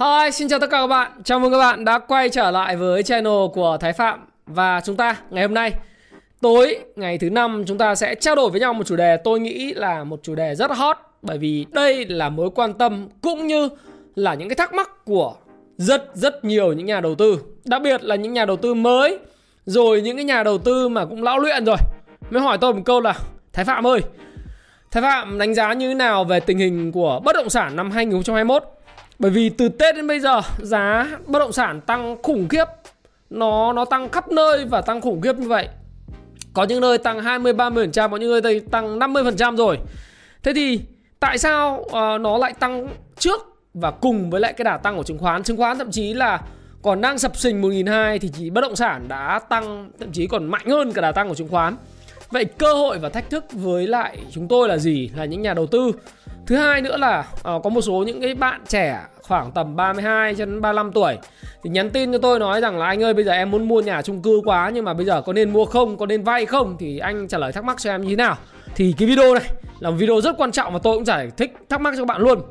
Hi, xin chào tất cả các bạn. Chào mừng các bạn đã quay trở lại với channel của Thái Phạm và chúng ta ngày hôm nay tối ngày thứ năm chúng ta sẽ trao đổi với nhau một chủ đề tôi nghĩ là một chủ đề rất hot bởi vì đây là mối quan tâm cũng như là những cái thắc mắc của rất rất nhiều những nhà đầu tư, đặc biệt là những nhà đầu tư mới rồi những cái nhà đầu tư mà cũng lão luyện rồi. Mới hỏi tôi một câu là Thái Phạm ơi, Thái Phạm đánh giá như thế nào về tình hình của bất động sản năm 2021? Bởi vì từ Tết đến bây giờ giá bất động sản tăng khủng khiếp. Nó nó tăng khắp nơi và tăng khủng khiếp như vậy. Có những nơi tăng 20-30% Có những nơi tăng 50% rồi. Thế thì tại sao uh, nó lại tăng trước Và cùng với lại cái đà tăng của chứng khoán? Chứng khoán thậm chí là còn đang sập sình 1.200 Thì chỉ bất động sản đã tăng Thậm chí còn mạnh hơn cả đà tăng của chứng khoán. Vậy cơ hội và thách thức với lại chúng tôi là gì? Là những nhà đầu tư. Thứ hai nữa là uh, có một số những cái bạn trẻ khoảng tầm 32 cho đến 35 tuổi thì nhắn tin cho tôi nói rằng là anh ơi bây giờ em muốn mua nhà chung cư quá nhưng mà bây giờ có nên mua không, có nên vay không thì anh trả lời thắc mắc cho em như thế nào. Thì cái video này là một video rất quan trọng và tôi cũng giải thích thắc mắc cho các bạn luôn.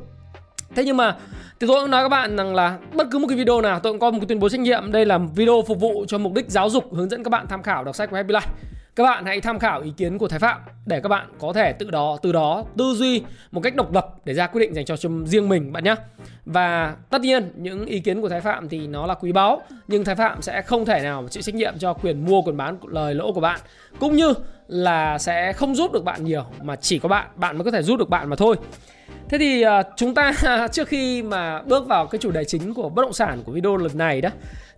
Thế nhưng mà thì tôi cũng nói các bạn rằng là bất cứ một cái video nào tôi cũng có một cái tuyên bố trách nhiệm đây là video phục vụ cho mục đích giáo dục hướng dẫn các bạn tham khảo đọc sách của Happy Life các bạn hãy tham khảo ý kiến của Thái Phạm để các bạn có thể tự đó từ đó tư duy một cách độc lập để ra quyết định dành cho riêng mình bạn nhé. Và tất nhiên những ý kiến của Thái Phạm thì nó là quý báu nhưng Thái Phạm sẽ không thể nào chịu trách nhiệm cho quyền mua quyền bán lời lỗ của bạn cũng như là sẽ không giúp được bạn nhiều mà chỉ có bạn bạn mới có thể giúp được bạn mà thôi. Thế thì uh, chúng ta trước khi mà bước vào cái chủ đề chính của bất động sản của video lần này đó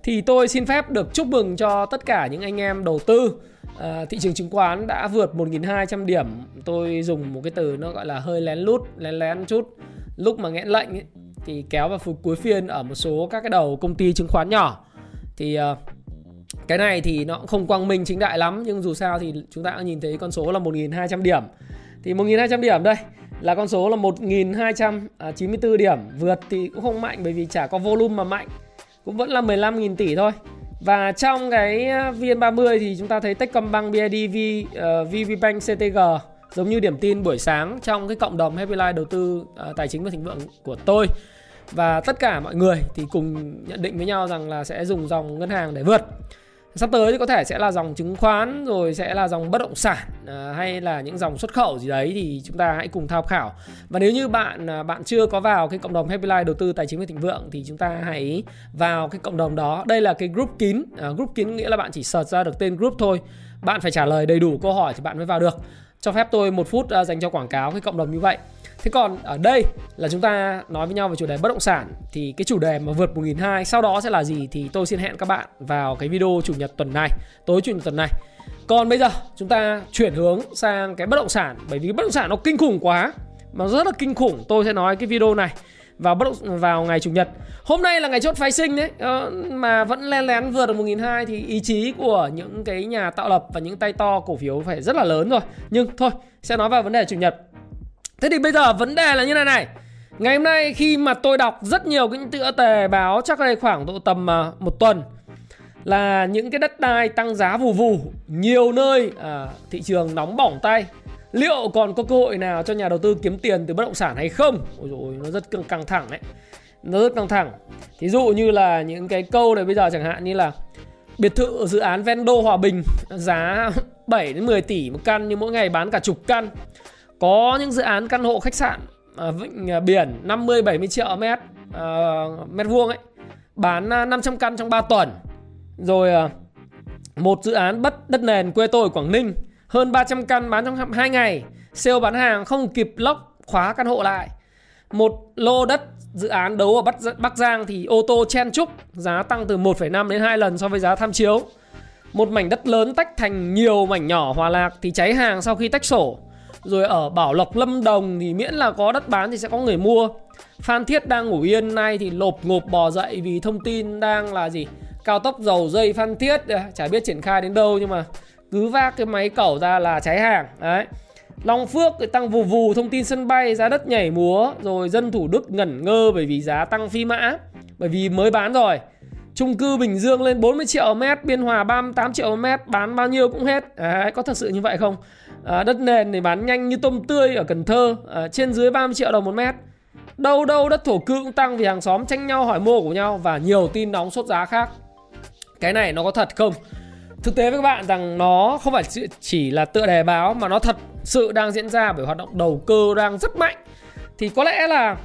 thì tôi xin phép được chúc mừng cho tất cả những anh em đầu tư à, thị trường chứng khoán đã vượt 1.200 điểm. Tôi dùng một cái từ nó gọi là hơi lén lút lén lén chút. Lúc mà nghẽn lệnh ấy, thì kéo vào cuối phiên ở một số các cái đầu công ty chứng khoán nhỏ. Thì ờ, cái này thì nó cũng không quang minh chính đại lắm nhưng dù sao thì chúng ta đã nhìn thấy con số là 1.200 điểm. Thì 1.200 điểm đây là con số là 1.294 à, điểm. Vượt thì cũng không mạnh bởi vì chả có volume mà mạnh. Cũng vẫn là 15.000 tỷ thôi và trong cái ờ, VN30 thì chúng ta thấy Techcombank, BIDV, uh, ờ, VPBank, CTG giống như điểm tin buổi sáng trong cái cộng đồng Happy Life đầu tư uh, tài chính và thịnh vượng của tôi. Và tất cả mọi người thì cùng nhận định với nhau rằng là sẽ dùng dòng ngân hàng để vượt sắp tới thì có thể sẽ là dòng chứng khoán rồi sẽ là dòng bất động sản à, hay là những dòng xuất khẩu gì đấy thì chúng ta hãy cùng tham khảo. Và nếu như bạn à, bạn chưa có vào cái cộng đồng Happy Life đầu tư tài chính và thịnh vượng thì chúng ta hãy vào cái cộng đồng đó. Đây là cái group kín à, group kín nghĩa là bạn chỉ search ra được tên group thôi. Bạn phải trả lời đầy đủ câu hỏi thì bạn mới vào được. Cho phép tôi một phút à, dành cho quảng cáo cái cộng đồng như vậy. Thế còn ở đây là chúng ta nói với nhau về chủ đề bất động sản, Thì cái chủ đề mà vượt 1.200 sau đó sẽ là gì Thì tôi xin hẹn các bạn vào cái video chủ nhật tuần này, Tối chủ nhật tuần này. Còn bây giờ, chúng ta chuyển hướng sang cái bất động sản, Bởi vì bất động sản nó kinh khủng quá, Mà rất là kinh khủng. Tôi sẽ nói cái video này vào bất động, vào ngày chủ nhật. Hôm nay là ngày chốt phái sinh đấy ờ, mà vẫn len lén vượt được một nghìn hai thì ý chí của những cái nhà tạo lập và những tay to cổ phiếu phải rất là lớn rồi. Nhưng thôi, sẽ nói vào vấn đề chủ nhật thế thì bây giờ vấn đề là như này này. Ngày hôm nay khi mà tôi đọc rất nhiều những tựa tề báo chắc đây khoảng độ tầm uh, một tuần là những cái đất đai tăng giá vù vù nhiều nơi à, thị trường nóng bỏng tay. Liệu còn có cơ hội nào cho nhà đầu tư kiếm tiền từ bất động sản hay không? Ôi dồi nó rất căng thẳng đấy. Nó rất căng thẳng. Thí dụ như là những cái câu này bây giờ chẳng hạn như là biệt thự dự án ven đô hòa bình giá 7 đến 10 tỷ một căn nhưng mỗi ngày bán cả chục căn có những dự án căn hộ khách sạn à, vịnh à, biển 50 70 triệu mét à, mét vuông ấy bán à, 500 căn trong 3 tuần rồi à, một dự án bất đất nền quê tôi ở Quảng Ninh hơn 300 căn bán trong 2 ngày. Sale bán hàng không kịp lốc khóa căn hộ lại. Một lô đất dự án đấu ở Bắc, Bắc Giang thì ô tô chen trúc, giá tăng từ 1,5 đến 2 lần so với giá tham chiếu. Một mảnh đất lớn tách thành nhiều mảnh nhỏ hòa lạc thì cháy hàng sau khi tách sổ. Rồi ở Bảo Lộc Lâm Đồng thì miễn là có đất bán thì sẽ có người mua. Phan Thiết đang ngủ yên nay thì lộp ngộp bò dậy vì thông tin đang là gì cao tốc dầu dây Phan Thiết à, chả biết triển khai đến đâu nhưng mà cứ vác cái máy cẩu ra là cháy hàng đấy Long Phước thì tăng vù vù thông tin sân bay giá đất nhảy múa rồi dân Thủ Đức ngẩn ngơ bởi vì giá tăng phi mã bởi vì mới bán rồi Trung cư Bình Dương lên 40 triệu mét, Biên Hòa 38 triệu mét, bán bao nhiêu cũng hết. Đấy, có thật sự như vậy không? À, đất nền thì bán nhanh như tôm tươi ở Cần Thơ, à, trên dưới 30 triệu đồng một mét. Đâu đâu đất thổ cư cũng tăng vì hàng xóm tranh nhau hỏi mua của nhau và nhiều tin nóng sốt giá khác. Cái này nó có thật không? Thực tế với các bạn rằng nó không phải chỉ là tựa đề báo mà nó thật sự đang diễn ra bởi hoạt động đầu cơ đang rất mạnh. Thì có lẽ là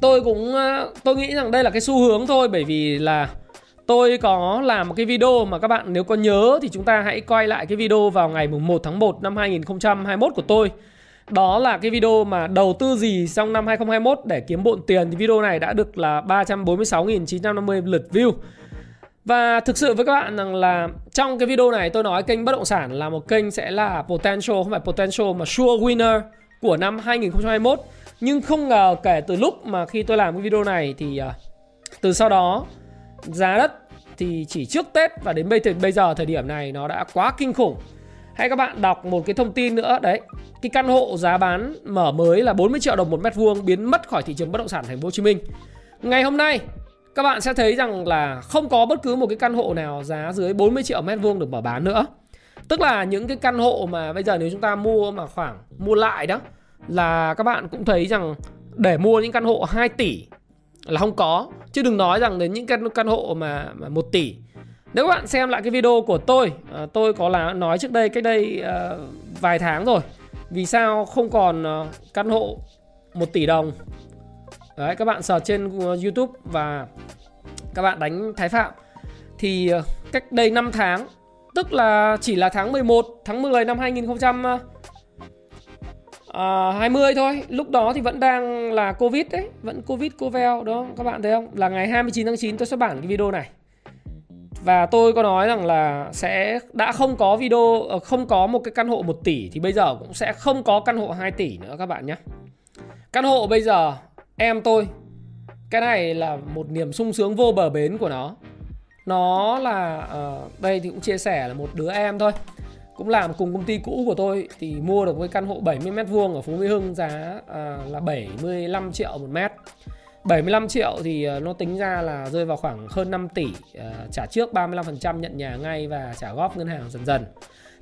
tôi cũng ờ, tôi nghĩ rằng đây là cái xu hướng thôi bởi vì là tôi có làm một cái video mà các bạn nếu có nhớ thì chúng ta hãy quay lại cái video vào ngày 1 tháng 1 năm 2021 của tôi. Đó là cái video mà đầu tư gì trong năm 2021 để kiếm bộn tiền thì video này đã được là 346.950 lượt view. Và thực sự với các bạn rằng là trong cái video này tôi nói kênh bất động sản là một kênh sẽ là potential, không phải potential, mà sure winner của năm 2021. Nhưng không ngờ kể từ lúc mà khi tôi làm cái video này thì à, từ sau đó giá đất thì chỉ trước Tết và đến bây, bây giờ thời điểm này nó đã quá kinh khủng. Hay các bạn đọc một cái thông tin nữa đấy, cái căn hộ giá bán mở mới là 40 triệu đồng một mét vuông biến mất khỏi thị trường bất động sản thành phố Hồ Chí Minh. Ngày hôm nay các bạn sẽ thấy rằng là không có bất cứ một cái căn hộ nào giá dưới 40 triệu mét vuông được mở bán nữa. Tức là những cái căn hộ mà bây giờ nếu chúng ta mua mà khoảng mua lại đó là các bạn cũng thấy rằng để mua những căn hộ 2 tỷ là không có. Chứ đừng nói rằng đến những căn căn hộ mà, mà 1 tỷ. Nếu các bạn xem lại cái video của tôi à, tôi có là nói trước đây cách đây à, vài tháng rồi. Vì sao không còn à, căn hộ 1 tỷ đồng? Đấy các bạn search trên YouTube và các bạn đánh Thái Phạm. Thì uh, cách đây 5 tháng tức là chỉ là tháng 11 tháng 10 năm 2020 Ờ, à, 20 thôi. Lúc đó thì vẫn đang là covid đấy. Vẫn covid covel đó các bạn thấy không? Là ngày 29 tháng 9 tôi xuất bản cái video này. Và tôi có nói rằng là sẽ đã không có video ờ, không có một cái căn hộ 1 tỷ thì bây giờ cũng sẽ không có căn hộ 2 tỷ nữa các bạn nhé căn hộ bây giờ em tôi cái này là một niềm sung sướng vô bờ bến của nó. Nó là uh, đây thì cũng chia sẻ là một đứa em thôi cũng làm cùng công ty cũ của tôi thì mua được một căn hộ 70 mét vuông ở Phú Mỹ Hưng giá à, là 75 triệu một mét. 75 triệu thì à, nó tính ra là rơi vào khoảng hơn 5 tỷ à, trả trước 35% nhận nhà ngay và trả góp ngân hàng dần dần.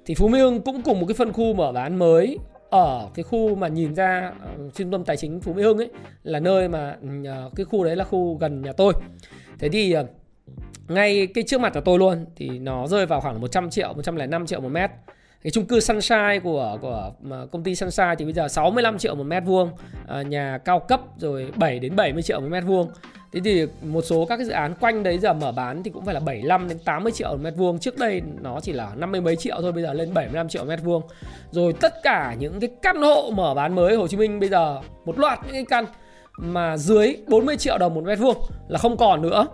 Thì Phú Mỹ Hưng cũng cùng một cái phân khu mở bán mới ở cái khu mà nhìn ra à, trung tâm tài chính Phú Mỹ Hưng ấy là nơi mà ừ, à, cái khu đấy là khu gần nhà tôi. Thế thì ngay cái trước mặt của tôi luôn thì nó rơi vào khoảng 100 triệu 105 triệu một mét. Cái chung cư Sunshine của của công ty Sunshine thì bây giờ 65 triệu một mét vuông à, nhà cao cấp rồi 7 đến 70 triệu một mét vuông. Thế thì một số các cái dự án quanh đấy giờ mở bán thì cũng phải là 75 đến 80 triệu một mét vuông. Trước đây nó chỉ là 50 mấy triệu thôi bây giờ lên 75 triệu một mét vuông. Rồi tất cả những cái căn hộ mở bán mới Hồ Chí Minh bây giờ một loạt những cái căn mà dưới 40 triệu đồng một mét vuông là không còn nữa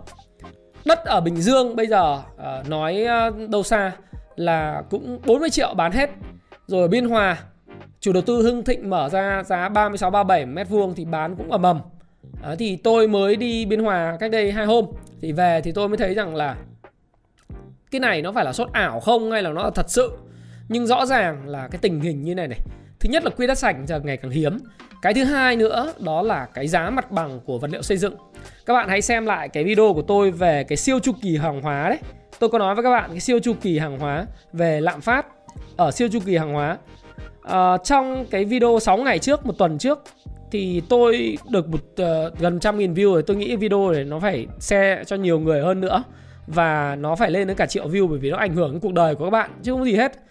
đất ở Bình Dương bây giờ uh, nói ờ, đâu xa là cũng 40 triệu bán hết. Rồi ở Biên Hòa chủ đầu tư Hưng Thịnh mở ra giá 36 37 mét vuông thì bán cũng ầm ầm. À, thì tôi mới đi Biên Hòa cách đây hai hôm. Thì về thì tôi mới thấy rằng là cái này nó phải là sốt ảo không hay là nó là thật sự? Nhưng rõ ràng là cái tình hình như này này thứ nhất là quỹ đất sạch giờ ngày càng hiếm. Cái thứ hai nữa đó là cái giá mặt bằng của vật liệu xây dựng. Các bạn hãy xem lại cái video của tôi về cái siêu chu kỳ hàng hóa đấy. Tôi có nói với các bạn cái siêu chu kỳ hàng hóa về lạm phát. Ở siêu chu kỳ hàng hóa. À, trong cái video 6 ngày trước một tuần trước thì tôi được một uh, gần trăm nghìn view rồi. Tôi nghĩ video này nó phải share cho nhiều người hơn nữa và nó phải lên đến cả triệu view bởi vì nó ảnh hưởng đến cuộc đời của các bạn chứ không gì hết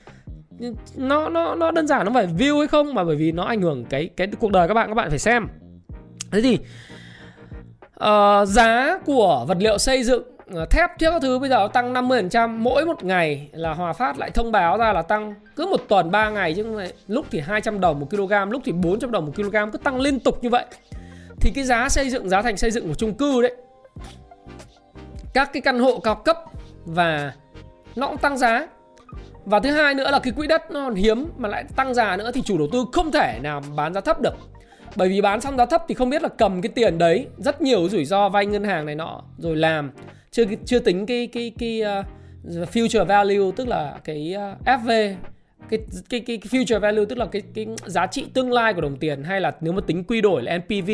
nó nó nó đơn giản nó phải view hay không mà bởi vì nó ảnh hưởng cái cái cuộc đời các bạn các bạn phải xem. Thế thì uh, giá của vật liệu xây dựng ờ, thép thiết các thứ bây giờ nó tăng 50% mỗi một ngày là Hòa Phát lại thông báo ra là tăng cứ một tuần 3 ngày chứ lúc thì 200 đồng một kg lúc thì 400 đồng một kg cứ tăng liên tục như vậy. Thì cái giá xây dựng giá thành xây dựng của chung cư đấy các cái căn hộ cao cấp và nó cũng tăng giá và thứ hai nữa là cái quỹ đất nó còn hiếm mà lại tăng giá nữa thì chủ đầu tư không thể nào bán giá thấp được. Bởi vì bán xong giá thấp thì không biết là cầm cái tiền đấy rất nhiều rủi ro vay ngân hàng này nọ rồi làm. Chưa chưa tính cái cái cái uh, future value tức là cái ờ, uh, FV cái, cái cái cái future value tức là cái cái giá trị tương lai của đồng tiền hay là nếu mà tính quy đổi là NPV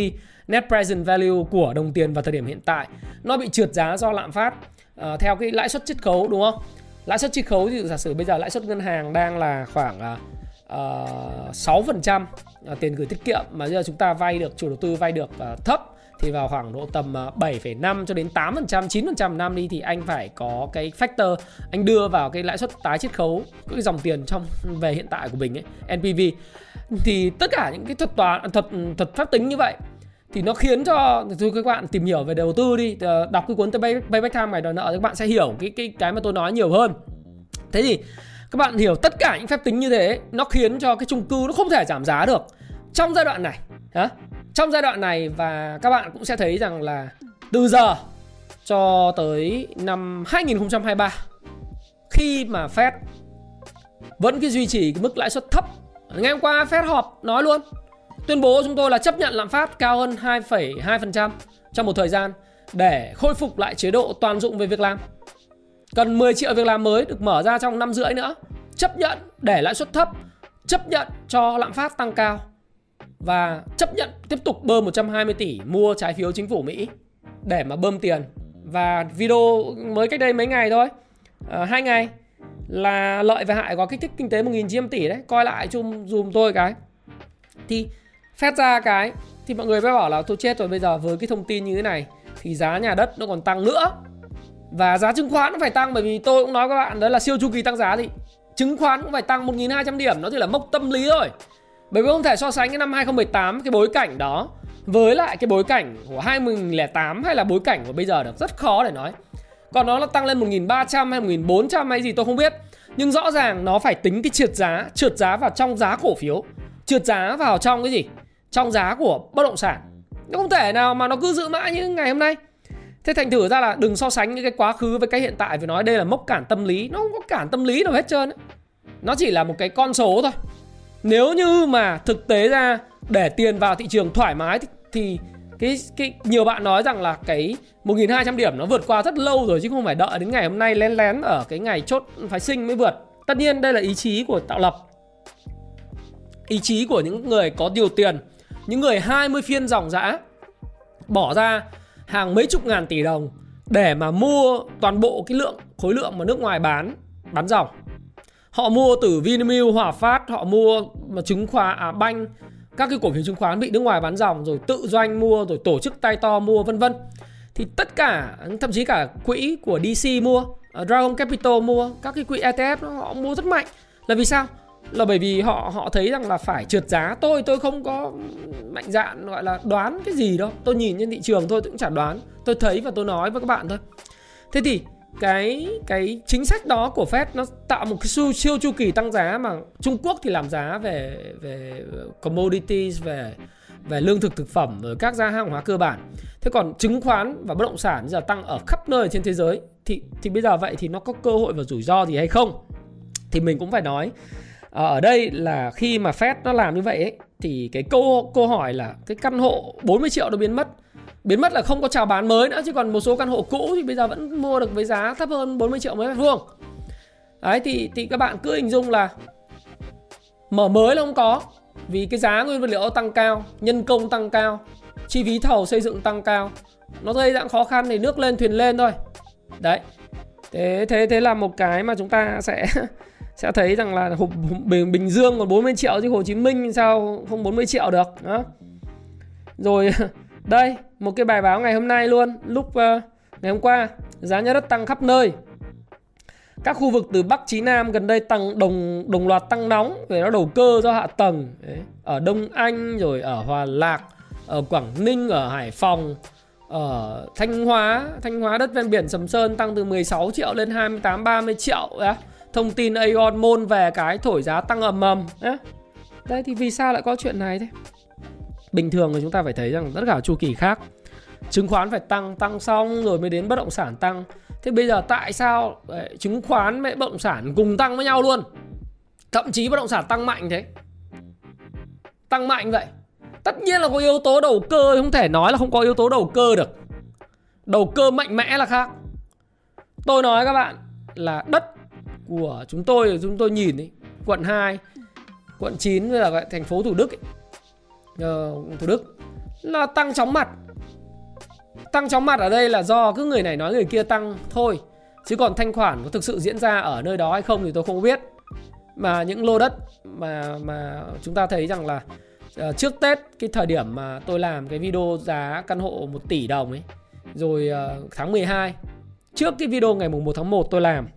net present value của đồng tiền vào thời điểm hiện tại nó bị trượt giá do lạm phát uh, theo cái lãi suất chiết khấu đúng không? Lãi suất chiết khấu thì giả sử bây giờ lãi suất ngân hàng đang là khoảng à, ờ, uh, 6% à, tiền gửi tiết kiệm mà bây giờ chúng ta vay được chủ đầu tư vay được uh, thấp thì vào khoảng độ tầm 7,5 cho đến 8%, 9% năm đi thì anh phải có cái factor anh đưa vào cái lãi suất tái chiết khấu cái dòng tiền trong về hiện tại của mình ấy, NPV. Thì tất cả những cái thuật toán thuật thuật phép tính như vậy thì nó khiến cho thôi, các bạn tìm hiểu về đầu tư đi. Ờ, đọc cái cuốn Payback Time ngày đòi nợ thì các bạn sẽ hiểu cái cái cái mà tôi nói nhiều hơn. Thế thì các bạn hiểu tất cả những phép tính như thế, nó khiến cho cái chung cư nó không thể giảm giá được. Trong giai đoạn này, hả? trong giai đoạn này và các bạn cũng sẽ thấy rằng là từ giờ cho tới năm 2023 khi mà Fed vẫn cứ duy trì cái mức lãi suất thấp. Ngày hôm qua Fed họp nói luôn tuyên bố chúng tôi là chấp nhận lạm phát cao hơn 2,2% trong một thời gian để khôi phục lại chế độ toàn dụng về việc làm. Cần 10 triệu việc làm mới được mở ra trong năm rưỡi nữa. Chấp nhận để lãi suất thấp, chấp nhận cho lạm phát tăng cao và chấp nhận tiếp tục bơm 120 tỷ mua trái phiếu chính phủ Mỹ để mà bơm tiền. Và video mới cách đây mấy ngày thôi, à, hai ngày là lợi và hại có kích thích kinh tế 1.900 tỷ đấy. Coi lại chung dùm tôi cái. Thì phét ra cái, thì mọi người mới bảo là tôi chết rồi, bây giờ với cái thông tin như thế này, thì giá nhà đất nó còn tăng nữa. Và giá chứng khoán nó phải tăng, bởi vì tôi cũng nói các bạn, đấy là siêu chu kỳ tăng giá thì chứng khoán cũng phải tăng 1.200 điểm, nó chỉ là mốc tâm lý thôi. Bởi vì không thể so sánh cái năm 2018 cái bối cảnh đó, với lại cái bối cảnh của 2008 hay là bối cảnh của bây giờ được, rất khó để nói. Còn nó là tăng lên 1.300 hay 1.400 hay gì tôi không biết. Nhưng rõ ràng nó phải tính cái trượt giá trượt giá vào trong giá cổ phiếu. Trượt giá vào trong cái gì? Trong giá của bất động sản nó không thể nào mà nó cứ giữ mãi như ngày hôm nay thế thành thử ra là đừng so sánh những cái quá khứ với cái hiện tại vì nói đây là mốc cản tâm lý nó không có cản tâm lý nào hết trơn ấy. nó chỉ là một cái con số thôi nếu như mà thực tế ra để tiền vào thị trường thoải mái thì, thì cái cái nhiều bạn nói rằng là cái 1.200 điểm nó vượt qua rất lâu rồi chứ không phải đợi đến ngày hôm nay lén lén ở cái ngày chốt phái sinh mới vượt. Tất nhiên đây là ý chí của tạo lập. Ý chí của những người có nhiều tiền những người 20 phiên dòng dã bỏ ra hàng mấy chục ngàn tỷ đồng để mà mua toàn bộ cái lượng khối lượng mà nước ngoài bán bán dòng. Họ mua từ Vinamilk, Hòa Phát họ mua mà chứng khoán à, banh các cái cổ phiếu chứng khoán bị nước ngoài bán dòng rồi tự doanh mua rồi tổ chức tay to mua vân vân. Thì tất cả thậm chí cả quỹ của DC mua à, Dragon Capital mua các cái quỹ ETF họ mua rất mạnh. Là vì sao? Là bởi vì họ họ thấy rằng là phải trượt giá. Tôi tôi không có mạnh dạn gọi là đoán cái gì đâu. Tôi nhìn trên thị trường tôi cũng chả đoán. Tôi thấy và tôi nói với các bạn thôi. Thế thì cái cái chính sách đó của Fed nó tạo một cái siêu, siêu chu kỳ tăng giá mà Trung Quốc thì làm giá về về commodities về về lương thực thực phẩm rồi các gia hàng hóa cơ bản. Thế còn chứng khoán và bất động sản giờ tăng ở khắp nơi trên thế giới thì thì bây giờ vậy thì nó có cơ hội và rủi ro gì hay không? Thì mình cũng phải nói. Ờ, ở đây là khi mà Fed nó làm như vậy ấy, thì cái câu câu hỏi là cái căn hộ 40 triệu nó biến mất. Biến mất là không có chào bán mới nữa chứ còn một số căn hộ cũ thì bây giờ vẫn mua được với giá thấp hơn 40 triệu mấy mét vuông. Đấy thì thì các bạn cứ hình dung là mở mới là không có vì cái giá nguyên vật liệu tăng cao nhân công tăng cao chi phí thầu xây dựng tăng cao. Nó gây dạng khó khăn thì nước lên thuyền lên thôi. Đấy thế thế thế là một cái mà chúng ta sẽ sẽ thấy rằng là Bình, Bình Dương còn 40 triệu chứ Hồ Chí Minh sao không 40 triệu được đó. Rồi đây một cái bài báo ngày hôm nay luôn lúc uh, ngày hôm qua giá nhà đất tăng khắp nơi. Các khu vực từ Bắc chí Nam gần đây tăng đồng đồng loạt tăng nóng về nó đầu cơ do hạ tầng. Đấy. ở Đông Anh rồi ở Hòa Lạc ở Quảng Ninh ở Hải Phòng ở Thanh Hóa. Thanh Hóa đất ven biển Sầm Sơn tăng từ 16 triệu lên 28 30 triệu Đấy thông tin Aeon mon về cái thổi giá tăng ầm ầm nhé. Đây thì vì sao lại có chuyện này thế? Bình thường thì chúng ta phải thấy rằng tất cả chu kỳ khác chứng khoán phải tăng tăng xong rồi mới đến bất động sản tăng. Thế bây giờ tại sao đấy, chứng khoán với bất động sản cùng tăng với nhau luôn? Thậm chí bất động sản tăng mạnh thế. Tăng mạnh vậy. tất nhiên là có yếu tố đầu cơ không thể nói là không có yếu tố đầu cơ được đầu cơ mạnh mẽ là khác tôi nói các bạn là đất của chúng tôi chúng tôi nhìn ấy, quận 2 quận 9 với là thành phố Thủ Đức ấy, uh, Thủ Đức. Là tăng chóng mặt. Tăng chóng mặt ở đây là do cứ người này nói người kia tăng thôi chứ còn thanh khoản có thực sự diễn ra ở nơi đó hay không thì tôi không biết. Mà những lô đất mà mà chúng ta thấy rằng là uh, trước Tết cái thời điểm mà tôi làm cái video giá căn hộ 1 tỷ đồng ấy rồi uh, tháng 12 trước cái video ngày mùng 1 tháng 1 tôi làm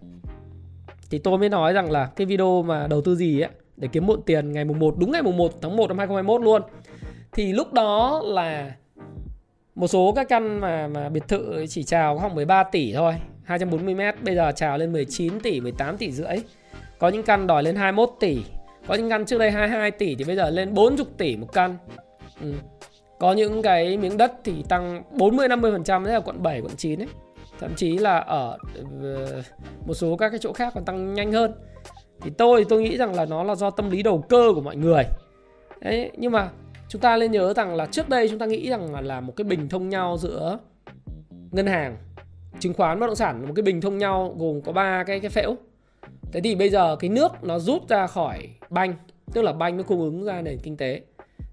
thì tôi mới nói rằng là cái video mà đầu tư gì ấy để kiếm muộn tiền ngày mùng 1 đúng ngày mùng 1 tháng 1 năm 2021 luôn. Thì lúc đó là một số các căn mà mà biệt thự chỉ chào khoảng 13 tỷ thôi, 240 m, bây giờ chào lên 19 tỷ, 18 tỷ rưỡi. Có những căn đòi lên 21 tỷ, có những căn trước đây 22 tỷ thì bây giờ lên 40 tỷ một căn. Ừ. Có những cái miếng đất thì tăng 40 50% đấy là quận 7, quận 9 ấy. Thậm chí là ở ờ, một số các cái chỗ khác còn tăng nhanh hơn. Thì tôi tôi nghĩ rằng là nó là do tâm lý đầu cơ của mọi người. Đấy nhưng mà chúng ta nên nhớ rằng là trước đây chúng ta nghĩ rằng là, là một cái bình thông nhau giữa ngân hàng chứng khoán bất động sản một cái bình thông nhau gồm có ba cái cái phễu. Thế thì bây giờ cái nước nó rút ra khỏi banh tức là banh nó cung ứng ra nền kinh tế.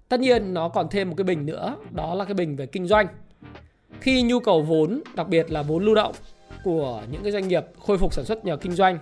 Tất nhiên nó còn thêm một cái bình nữa đó là cái bình về kinh doanh khi nhu cầu vốn đặc biệt là vốn lưu động của những cái doanh nghiệp khôi phục sản xuất nhờ kinh doanh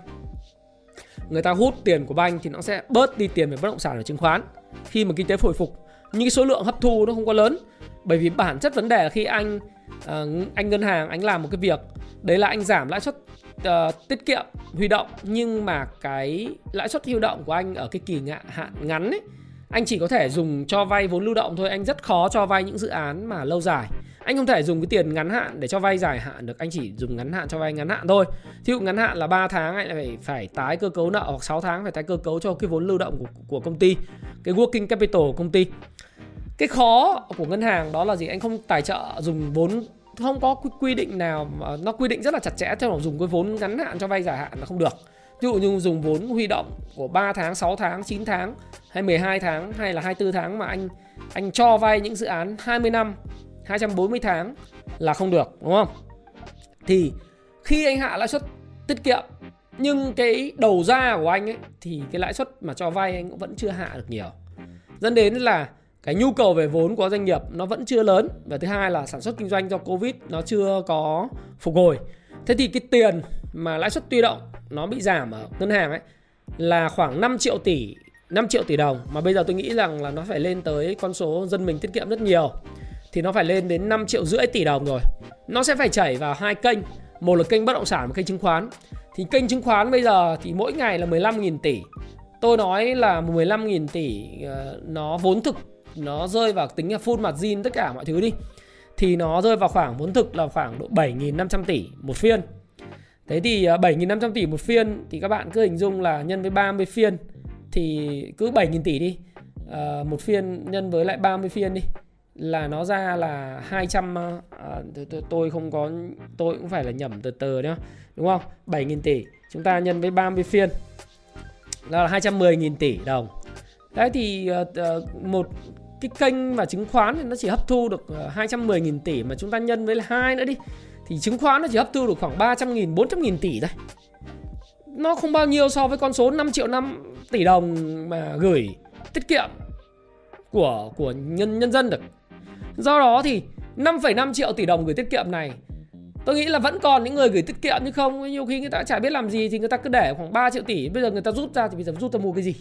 người ta hút tiền của banh thì nó sẽ bớt đi tiền về bất động sản và chứng khoán. Khi mà kinh tế hồi phục nhưng cái số lượng hấp thu nó không quá lớn bởi vì bản chất vấn đề là khi anh ờ, anh ngân hàng anh làm một cái việc đấy là anh giảm lãi suất uh, tiết kiệm huy động nhưng mà cái lãi suất huy động của anh ở cái kỳ hạn ngắn ấy anh chỉ có thể dùng cho vay vốn lưu động thôi. Anh rất khó cho vay những dự án mà lâu dài anh không thể dùng cái tiền ngắn hạn để cho vay dài hạn được. Anh chỉ dùng ngắn hạn cho vay ngắn hạn thôi. Thí dụ ngắn hạn là 3 tháng anh phải phải tái cơ cấu nợ hoặc 6 tháng phải tái cơ cấu cho cái vốn lưu động của, của công ty cái working capital của công ty. Cái khó của ngân hàng đó là gì? Anh không tài trợ dùng vốn không có quy định nào mà nó quy định rất là chặt chẽ cho dùng cái vốn ngắn hạn cho vay dài hạn là không được. Ví dụ như dùng vốn huy động của 3 tháng 6 tháng 9 tháng hay 12 tháng hay là 24 tháng mà anh anh cho vay những dự án 20 năm 240 tháng là không được, đúng không? Thì khi anh hạ lãi suất tiết kiệm, nhưng cái đầu ra của anh ấy, thì cái lãi suất mà cho vay anh cũng vẫn chưa hạ được nhiều. Dẫn đến là cái nhu cầu về vốn của doanh nghiệp nó vẫn chưa lớn và thứ hai là sản xuất kinh doanh do Covid nó chưa có phục hồi. Thế thì cái tiền mà lãi suất tuy động nó bị giảm ở ngân hàng ấy là khoảng 5 triệu tỷ 5 triệu tỷ đồng mà bây giờ tôi nghĩ rằng là nó phải lên tới con số dân mình tiết kiệm rất nhiều thì nó phải lên đến 5 triệu rưỡi tỷ đồng rồi. Nó sẽ phải chảy vào hai kênh, một là kênh bất động sản và kênh chứng khoán. Thì kênh chứng khoán bây giờ thì mỗi ngày là 15.000 tỷ. Tôi nói là 15.000 tỷ ờ, nó vốn thực nó rơi vào tính là full margin tất cả mọi thứ đi thì nó rơi vào khoảng vốn thực là khoảng độ 7.500 tỷ một phiên. Thế thì ờ, 7.500 tỷ một phiên thì các bạn cứ hình dung là nhân với 30 phiên thì cứ 7.000 tỷ đi. À, một phiên nhân với lại 30 phiên đi là nó ra là 200 à, ờ, tôi tôi không có tôi cũng phải là nhẩm từ từ nhá đúng không? 7.000 tỷ chúng ta nhân với 30 phiên. Đó là 210.000 tỷ đồng. Đấy thì uh, một cái kênh mà chứng khoán thì nó chỉ hấp thu được 210.000 tỷ mà chúng ta nhân với hai nữa đi thì chứng khoán nó chỉ hấp thu được khoảng 300.000 400.000 tỷ thôi. Nó không bao nhiêu so với con số 5 triệu 5 tỷ đồng mà gửi tiết kiệm của của nhân nhân dân được. Do đó thì 5,5 triệu tỷ đồng gửi tiết kiệm này. Tôi nghĩ là vẫn còn những người gửi tiết kiệm nhưng không Nhiều khi người ta chả biết làm gì thì người ta cứ để khoảng 3 triệu tỷ. Bây giờ người ta rút ra thì bây giờ rút ra mua cái gì?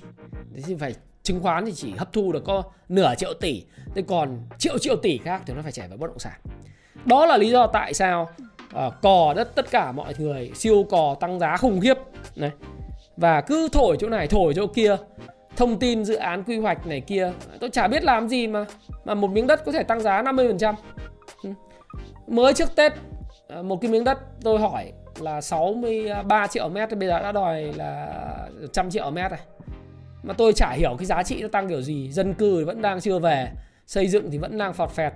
Thế thì phải chứng khoán thì chỉ hấp thu được có nửa triệu tỷ. Thế còn triệu triệu tỷ khác thì nó phải chảy vào bất động sản. Đó là lý do tại sao uh, cò đất tất cả mọi người siêu cò tăng giá khủng khiếp. Này. Và cứ thổi chỗ này thổi chỗ kia thông tin dự án quy hoạch này kia. Tôi chả biết làm gì mà mà một miếng đất có thể tăng giá 50% ừ. mới trước Tết à, một cái miếng đất tôi hỏi là 63 triệu mét bây giờ đã đòi là trăm triệu mét này mà tôi chả hiểu cái giá trị nó tăng kiểu gì dân cư vẫn đang chưa về xây dựng thì vẫn đang phọt phẹt.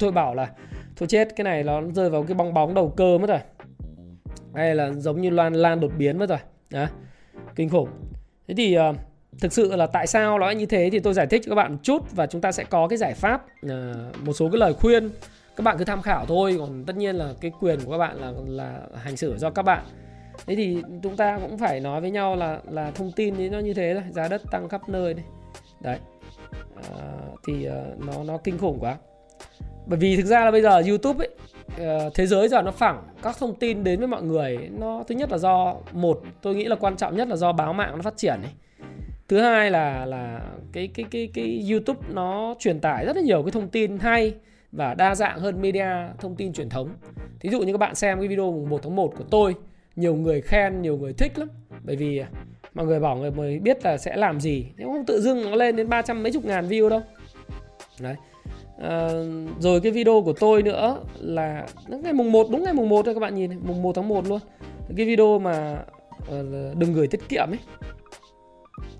Tôi bảo là thôi chết cái này nó rơi vào cái bong bóng đầu cơ mất rồi. Hay là giống như lan lan đột biến mất rồi. Đó kinh khủng. Thế thì uh, thực sự là tại sao nó như thế thì tôi giải thích cho các bạn một chút và chúng ta sẽ có cái giải pháp ờ, một số cái lời khuyên. Các bạn cứ tham khảo thôi còn tất nhiên là cái quyền của các bạn là là hành xử do các bạn. Thế thì chúng ta cũng phải nói với nhau là là thông tin thì nó như thế thôi giá đất tăng khắp nơi đấy đấy à, thì uh, nó nó kinh khủng quá. Bởi vì thực ra là bây giờ YouTube ấy uh, thế giới giờ nó phẳng các thông tin đến với mọi người nó thứ nhất là do một tôi nghĩ là quan trọng nhất là do báo mạng nó phát triển ấy thứ hai là là cái cái cái cái YouTube nó truyền tải rất là nhiều cái thông tin hay và đa dạng hơn media thông tin truyền thống. Thí dụ như các bạn xem cái video mùng 1 tháng 1 của tôi, nhiều người khen, nhiều người thích lắm. Bởi vì à, mọi người bảo người mới biết là sẽ làm gì. Nếu không tự dưng nó lên đến 300 mấy chục ngàn view đâu. Đấy. À, rồi cái video của tôi nữa là ngày mùng 1 đúng ngày mùng 1 thôi các bạn nhìn mùng 1 tháng 1 luôn. Cái video mà ờ, đừng gửi tiết kiệm ấy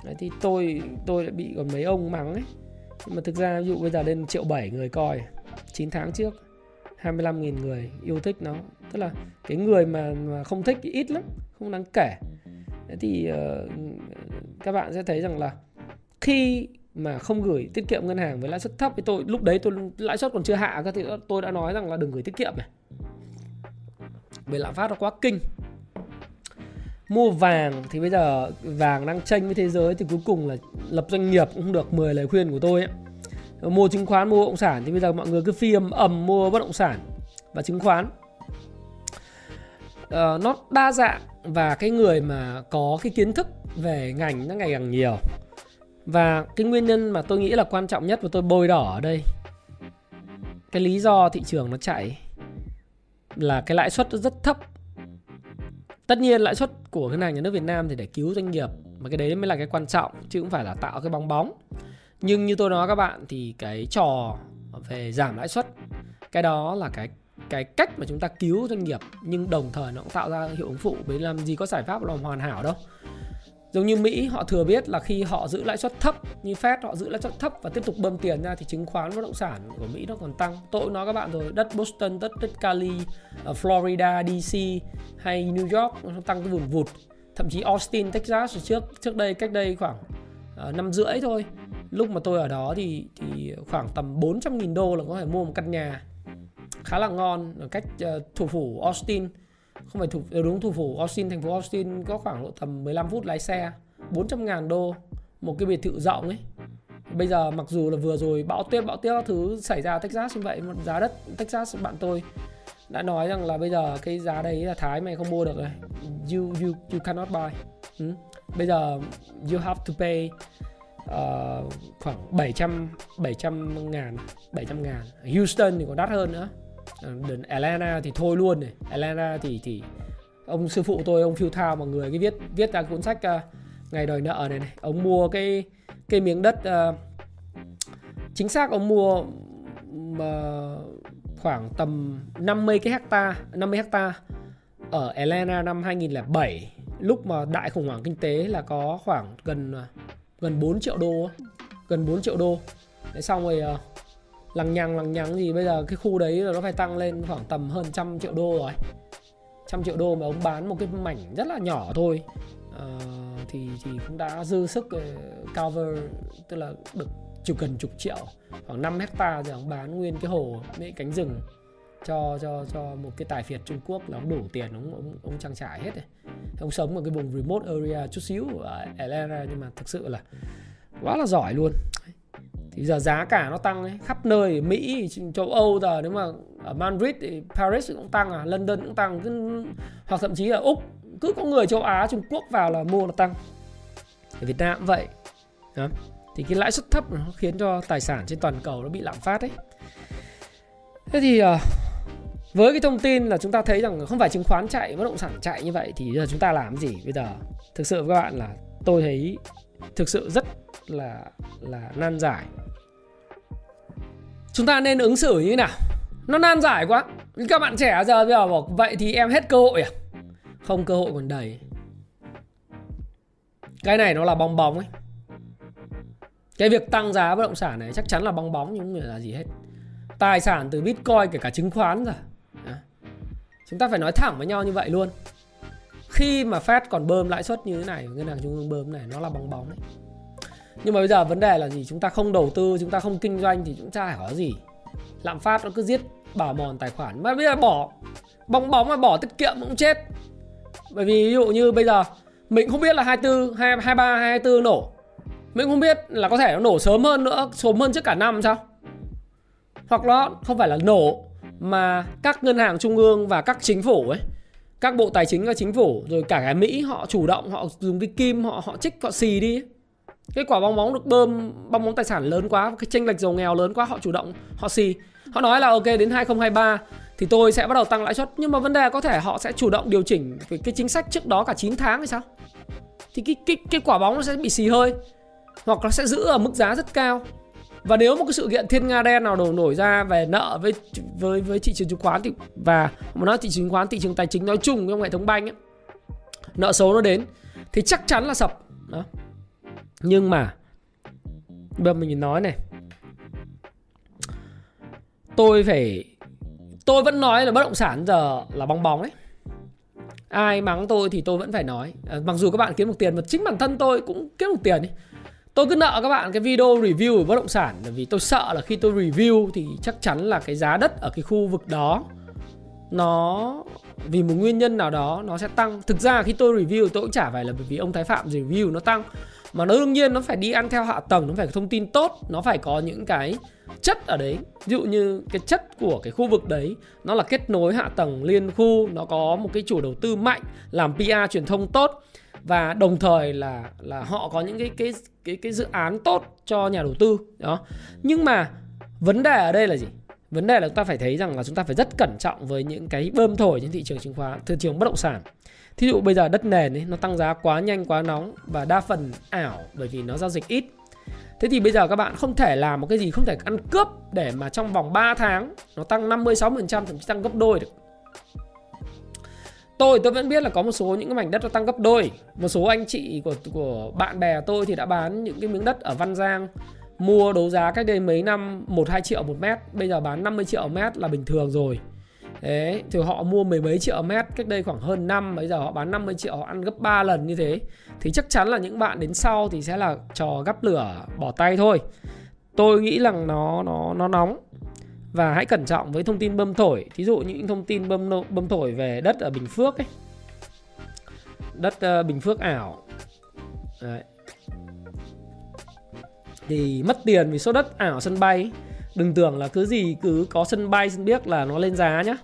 Đấy, thì tôi tôi lại bị còn mấy ông mắng ấy. Nhưng mà thực ra ví dụ bây giờ lên triệu bảy người coi 9 tháng trước 25.000 người yêu thích nó. Tức là cái người mà, mà không thích thì ít lắm không đáng kể. Thế thì uh, các bạn sẽ thấy rằng là khi mà không gửi tiết kiệm ngân hàng với lãi suất thấp thì tôi lúc đấy tôi lãi suất còn chưa hạ các thì tôi đã nói rằng là đừng gửi tiết kiệm này. Vì lạm phát nó quá kinh mua vàng thì bây giờ vàng đang tranh với thế giới thì cuối cùng là lập doanh nghiệp cũng được 10 lời khuyên của tôi ấy. mua chứng khoán mua bất động sản thì bây giờ mọi người cứ phi ầm ầm mua bất động sản và chứng khoán. Uh, nó đa dạng và cái người mà có cái kiến thức về ngành nó ngày càng nhiều. Và cái nguyên nhân mà tôi nghĩ là quan trọng nhất và tôi bôi đỏ ở đây cái lý do thị trường nó chạy là cái lãi suất rất thấp tất nhiên lãi suất của ngân hàng nhà nước Việt Nam thì để cứu doanh nghiệp mà cái đấy mới là cái quan trọng, chứ không phải là tạo cái bong bóng. Nhưng như tôi nói các bạn thì cái trò về giảm lãi suất, cái đó là cái cái cách mà chúng ta cứu doanh nghiệp nhưng đồng thời nó cũng tạo ra hiệu ứng phụ. Với làm gì có giải pháp là hoàn hảo đâu. Giống như Mỹ họ thừa biết là khi họ giữ lãi suất thấp như Fed họ giữ lãi suất thấp và tiếp tục bơm tiền ra thì chứng khoán bất động sản của Mỹ nó còn tăng. Tôi nói các bạn rồi, đất Boston, đất đất Cali, ờ, Florida, DC hay New York nó tăng cái vùn vụt. Thậm chí Austin, Texas trước trước đây cách đây khoảng uh, năm rưỡi thôi. Lúc mà tôi ở đó thì thì khoảng tầm 400.000 đô là có thể mua một căn nhà khá là ngon ở cách uh, thủ phủ Austin không phải thủ đúng thủ phủ Austin thành phố Austin có khoảng độ tầm 15 phút lái xe 400 ngàn đô một cái biệt thự rộng ấy. Bây giờ mặc dù là vừa rồi bão tuyết bão tuyết thứ xảy ra Texas như vậy một giá đất Texas bạn tôi đã nói rằng là bây giờ cái giá đấy là Thái mày không mua được rồi. You you you cannot buy. Ừ. bây giờ you have to pay uh, khoảng 700 700 ngàn 700 ngàn. Houston thì còn đắt hơn nữa. Ờ, đến Atlanta thì thôi luôn này. Atlanta thì thì ông sư phụ tôi ông phiêu Thao mọi người cái viết viết ra cuốn sách uh, ngày đòi nợ này này. Ông mua cái cái miếng đất uh, chính xác ông mua uh, khoảng tầm 50 cái hecta 50 hecta ở Atlanta năm 2007 lúc mà đại khủng hoảng kinh tế là có khoảng gần gần 4 triệu đô gần 4 triệu đô. Đấy xong rồi uh, lằng nhằng lằng nhằng gì bây giờ cái khu đấy là nó phải tăng lên khoảng tầm hơn trăm triệu đô rồi. Trăm triệu đô mà ông bán một cái mảnh rất là nhỏ thôi. Uh, thì thì cũng đã dư sức ờ, cover tức là được chục gần chục triệu. Khoảng 5 hecta rồi ông bán nguyên cái hồ mấy cánh rừng cho cho cho một cái tài phiệt Trung Quốc là ông đủ tiền ông ông ông trang trải hết rồi. Ông sống ở cái vùng remote area chút xíu ở Atlanta nhưng mà thực sự là quá là giỏi luôn thì giờ giá cả nó tăng ấy, khắp nơi Mỹ châu Âu giờ nếu mà ở Madrid thì Paris cũng tăng à London cũng tăng cứ, hoặc thậm chí là Úc cứ có người châu Á Trung Quốc vào là mua là tăng. Ở Việt Nam cũng vậy. Đó. thì cái lãi suất thấp nó khiến cho tài sản trên toàn cầu nó bị lạm phát ấy. Thế thì uh, với cái thông tin là chúng ta thấy rằng không phải chứng khoán chạy bất động sản chạy như vậy thì giờ chúng ta làm gì? Bây giờ thực sự với các bạn là tôi thấy thực sự rất là là nan giải. Chúng ta nên ứng xử như thế nào? Nó nan giải quá. Các bạn trẻ giờ bây giờ bảo, vậy thì em hết cơ hội à? Không, cơ hội còn đầy. Cái này nó là bong bóng ấy. Cái việc tăng giá bất động sản này chắc chắn là bong bóng nhưng không là gì hết. Tài sản từ bitcoin kể cả chứng khoán rồi. Chúng ta phải nói thẳng với nhau như vậy luôn khi mà Fed còn bơm lãi suất như thế này ngân hàng trung ương bơm này nó là bóng bóng đấy. Nhưng mà bây giờ vấn đề là gì? Chúng ta không đầu tư chúng ta không kinh doanh thì chúng ta phải có gì? Lạm phát nó cứ giết bảo mòn tài khoản. Mà bây giờ bỏ bóng bóng mà bỏ tiết kiệm cũng chết. Bởi vì ví dụ như bây giờ mình không biết là 24, 23, 24 nổ. Mình không biết là có thể nó nổ sớm hơn nữa Sớm hơn trước cả năm sao? Hoặc nó không phải là nổ Mà các ngân hàng trung ương và các chính phủ ấy các bộ tài chính và chính phủ Rồi cả cái Mỹ họ chủ động Họ dùng cái kim họ họ trích họ xì đi. Cái quả bong bóng được bơm Bong bóng tài sản lớn quá Cái chênh lệch giàu nghèo lớn quá Họ chủ động họ xì. Họ nói là ok đến 2023 thì tôi sẽ bắt đầu tăng lãi suất. Nhưng mà vấn đề có thể họ sẽ chủ động điều chỉnh cái, cái chính sách trước đó cả 9 tháng hay sao? Thì cái cái cái quả bóng nó sẽ bị xì hơi hoặc nó sẽ giữ ở mức giá rất cao và nếu một cái sự kiện thiên nga đen nào đổ nổi ra về nợ với với với thị trường chứng khoán thì và mà nói thị trường chứng khoán thị trường tài chính nói chung trong hệ thống banh ấy, nợ xấu nó đến thì chắc chắn là sập. Đó. Nhưng mà bây giờ mình nói này. Tôi phải tôi vẫn nói là bất động sản giờ là bong bóng ấy. Ai mắng tôi thì tôi vẫn phải nói. À, mặc dù các bạn kiếm được tiền mà chính bản thân tôi cũng kiếm được tiền ấy tôi cứ nợ các bạn cái video review về bất động sản, bởi vì tôi sợ là khi tôi review thì chắc chắn là cái giá đất ở cái khu vực đó, nó, vì một nguyên nhân nào đó nó sẽ tăng. Thực ra khi tôi review tôi cũng chả phải là bởi vì ông thái phạm review nó tăng, mà nó đương nhiên nó phải đi ăn theo hạ tầng, nó phải có thông tin tốt, nó phải có những cái chất ở đấy. Ví dụ như cái chất của cái khu vực đấy, nó là kết nối hạ tầng liên khu, nó có một cái chủ đầu tư mạnh, làm PR truyền thông tốt và đồng thời là là họ có những cái cái cái cái dự án tốt cho nhà đầu tư, đó. Nhưng mà vấn đề ở đây là gì? Vấn đề là chúng ta phải thấy rằng là chúng ta phải rất cẩn trọng với những cái bơm thổi trên thị trường chứng khoán, thị trường bất động sản. Thí dụ bây giờ đất nền ấy, nó tăng giá quá nhanh, quá nóng và đa phần ảo bởi vì nó giao dịch ít. Thế thì bây giờ các bạn không thể làm một cái gì, không thể ăn cướp để mà trong vòng 3 tháng nó tăng 50 60% thậm chí tăng gấp đôi được. Tôi tôi vẫn biết là có một số những cái mảnh đất nó tăng gấp đôi. Một số anh chị của của bạn bè tôi thì đã bán những cái miếng đất ở Văn Giang mua đấu giá cách đây mấy năm 1 2 triệu một mét, bây giờ bán 50 triệu mét là bình thường rồi. Đấy, thì họ mua mười mấy triệu mét cách đây khoảng hơn năm Bây giờ họ bán 50 triệu họ ăn gấp 3 lần như thế Thì chắc chắn là những bạn đến sau thì sẽ là trò gắp lửa bỏ tay thôi Tôi nghĩ rằng nó nó nó nóng và hãy cẩn trọng với thông tin bơm thổi. Thí dụ những thông tin bơm bơm thổi về đất ở Bình Phước ấy. Đất uh, Bình Phước ảo. Đấy. Thì mất tiền vì số đất ảo sân bay. Đừng tưởng là cứ gì cứ có sân bay sân biết là nó lên giá nhá.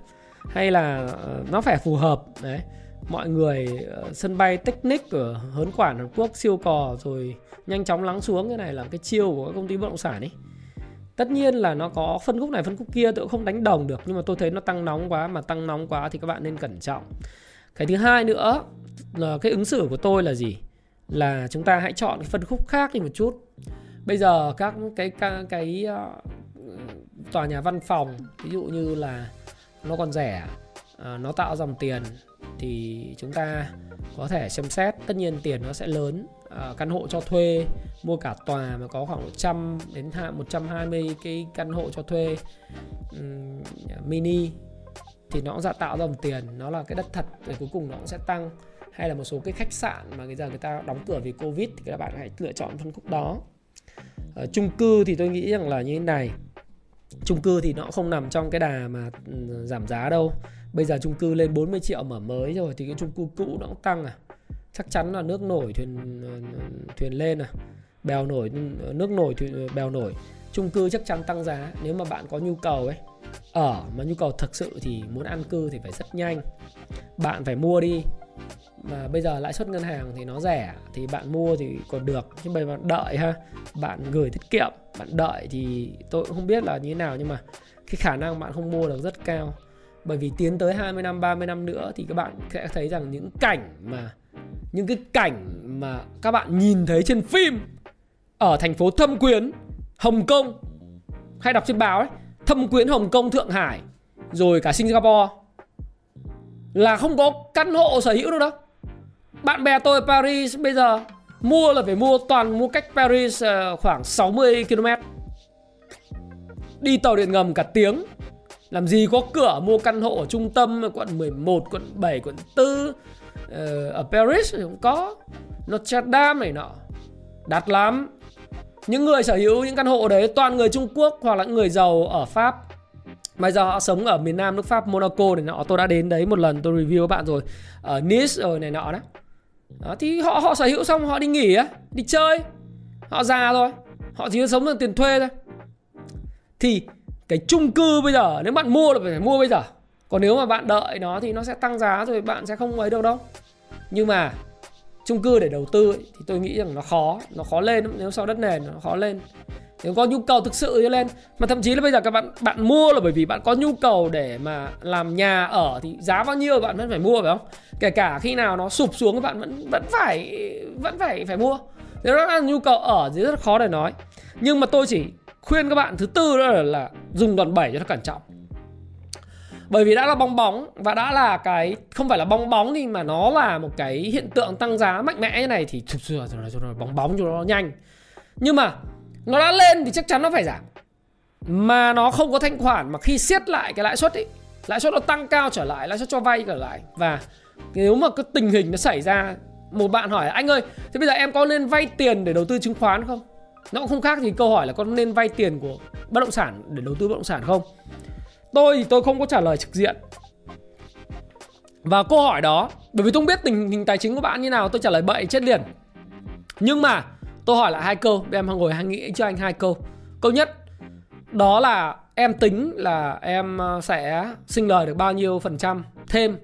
Hay là ờ, nó phải phù hợp. Đấy. Mọi người ờ, sân bay Technic ở hớn quản Hàn Quốc siêu cò rồi nhanh chóng lắng xuống. Cái này là cái chiêu của các công ty bất động sản ấy tất nhiên là nó có phân khúc này phân khúc kia tôi không đánh đồng được. Nhưng mà tôi thấy nó tăng nóng quá mà tăng nóng quá thì các bạn nên cẩn trọng. Cái thứ hai nữa là cái ứng xử của tôi là gì? Là chúng ta hãy chọn cái phân khúc khác đi một chút. Bây giờ các cái cái, cái uh, tòa nhà văn phòng ví dụ như là nó còn rẻ uh, nó tạo dòng tiền thì chúng ta có thể xem xét. Tất nhiên tiền nó sẽ lớn. Ờ, căn hộ cho thuê mua cả tòa mà có khoảng 100 đến 120 cái căn hộ cho thuê um, mini thì nó cũng ra tạo dòng tiền. Nó là cái đất thật rồi cuối cùng nó cũng sẽ tăng. Hay là một số cái khách sạn mà bây giờ người ta đóng cửa vì covid thì các bạn hãy lựa chọn phân khúc đó. Ở chung cư thì tôi nghĩ rằng là như thế này. Chung cư thì nó không nằm trong cái đà mà giảm giá đâu. Bây giờ chung cư lên 40 triệu mở mới rồi thì cái chung cư cũ nó cũng tăng à chắc chắn là nước nổi thuyền thuyền lên à. Bèo nổi, nước nổi thuyền, bèo nổi. Chung cư chắc chắn tăng giá, nếu mà bạn có nhu cầu ấy. Ở mà nhu cầu thực sự thì muốn ăn cư thì phải rất nhanh. Bạn phải mua đi. Mà bây giờ lãi suất ngân hàng thì nó rẻ, thì bạn mua thì còn được. Nhưng mà bạn đợi ha, bạn gửi tiết kiệm, bạn đợi thì tôi cũng không biết là như thế nào, nhưng mà cái khả năng bạn không mua được rất cao. Bởi vì tiến tới 20 năm 30 năm nữa thì các bạn sẽ thấy rằng những cảnh mà những cái cảnh mà các bạn nhìn thấy trên phim ở thành phố Thâm Quyến, Hồng Kông hay đọc trên báo ấy, Thâm Quyến, Hồng Kông, Thượng Hải rồi cả Singapore là không có căn hộ sở hữu đâu đâu bạn bè tôi ở Paris bây giờ mua là phải mua toàn mua cách Paris ờ, khoảng 60 km. Đi tàu điện ngầm cả tiếng. Làm gì có cửa mua căn hộ ở trung tâm quận 11, quận 7, quận 4 Ờ, ở Paris thì cũng có. Notre Dame này nọ. Đắt lắm. những người sở hữu những căn hộ đấy toàn người Trung Quốc hoặc là người giàu ở Pháp. Bây giờ họ sống ở miền Nam nước Pháp Monaco này nọ. Tôi đã đến đấy một lần tôi review các bạn rồi. Ở Nice rồi này nọ đó, đó Thì họ họ sở hữu xong họ đi nghỉ á Đi chơi. Họ già rồi Họ chỉ sống bằng tiền thuê thôi. Thì cái chung cư bây giờ Nếu bạn mua là phải mua bây giờ. Còn nếu mà bạn đợi nó thì nó sẽ tăng giá rồi Bạn sẽ không ấy được đâu. Nhưng mà chung cư để đầu tư ấy, thì tôi nghĩ rằng nó khó nó khó lên nếu sau đất nền nó khó lên. Nếu có nhu cầu thực sự cho lên. Mà thậm chí là bây giờ các bạn bạn mua là bởi vì bạn có nhu cầu để mà làm nhà ở thì giá bao nhiêu bạn vẫn phải mua phải không? Kể cả khi nào nó sụp xuống các bạn vẫn vẫn phải vẫn phải phải mua. Nếu đó là nhu cầu ở thì rất khó để nói. Nhưng mà tôi chỉ khuyên các bạn thứ tư đó là, là dùng đòn bẩy cho nó cẩn trọng bởi vì đã là bong bóng và đã là cái, không phải là bong bóng thì mà nó là một cái hiện tượng tăng giá mạnh mẽ như này thì thực sự là cho nó bong bóng cho nó nhanh. Nhưng mà nó đã lên thì chắc chắn nó phải giảm. Mà nó không có thanh khoản mà khi siết lại cái lãi suất ấy, lãi suất nó tăng cao trở lại, lãi suất cho vay trở lại. Và nếu mà cái tình hình nó xảy ra, một bạn hỏi anh ơi, thế bây giờ em có nên vay tiền để đầu tư chứng khoán không? Nó cũng không khác gì câu hỏi là có nên vay tiền của bất động sản để đầu tư bất động sản không. Tôi thì tôi không có trả lời trực diện. Và câu hỏi đó Bởi vì tôi không biết tình hình tài chính của bạn như nào Tôi trả lời bậy chết liền. Nhưng mà tôi hỏi lại hai câu Em ngồi hãy nghĩ cho anh hai câu. Câu nhất Đó là em tính là em ờ, sẽ sinh lời được bao nhiêu phần trăm? Thêm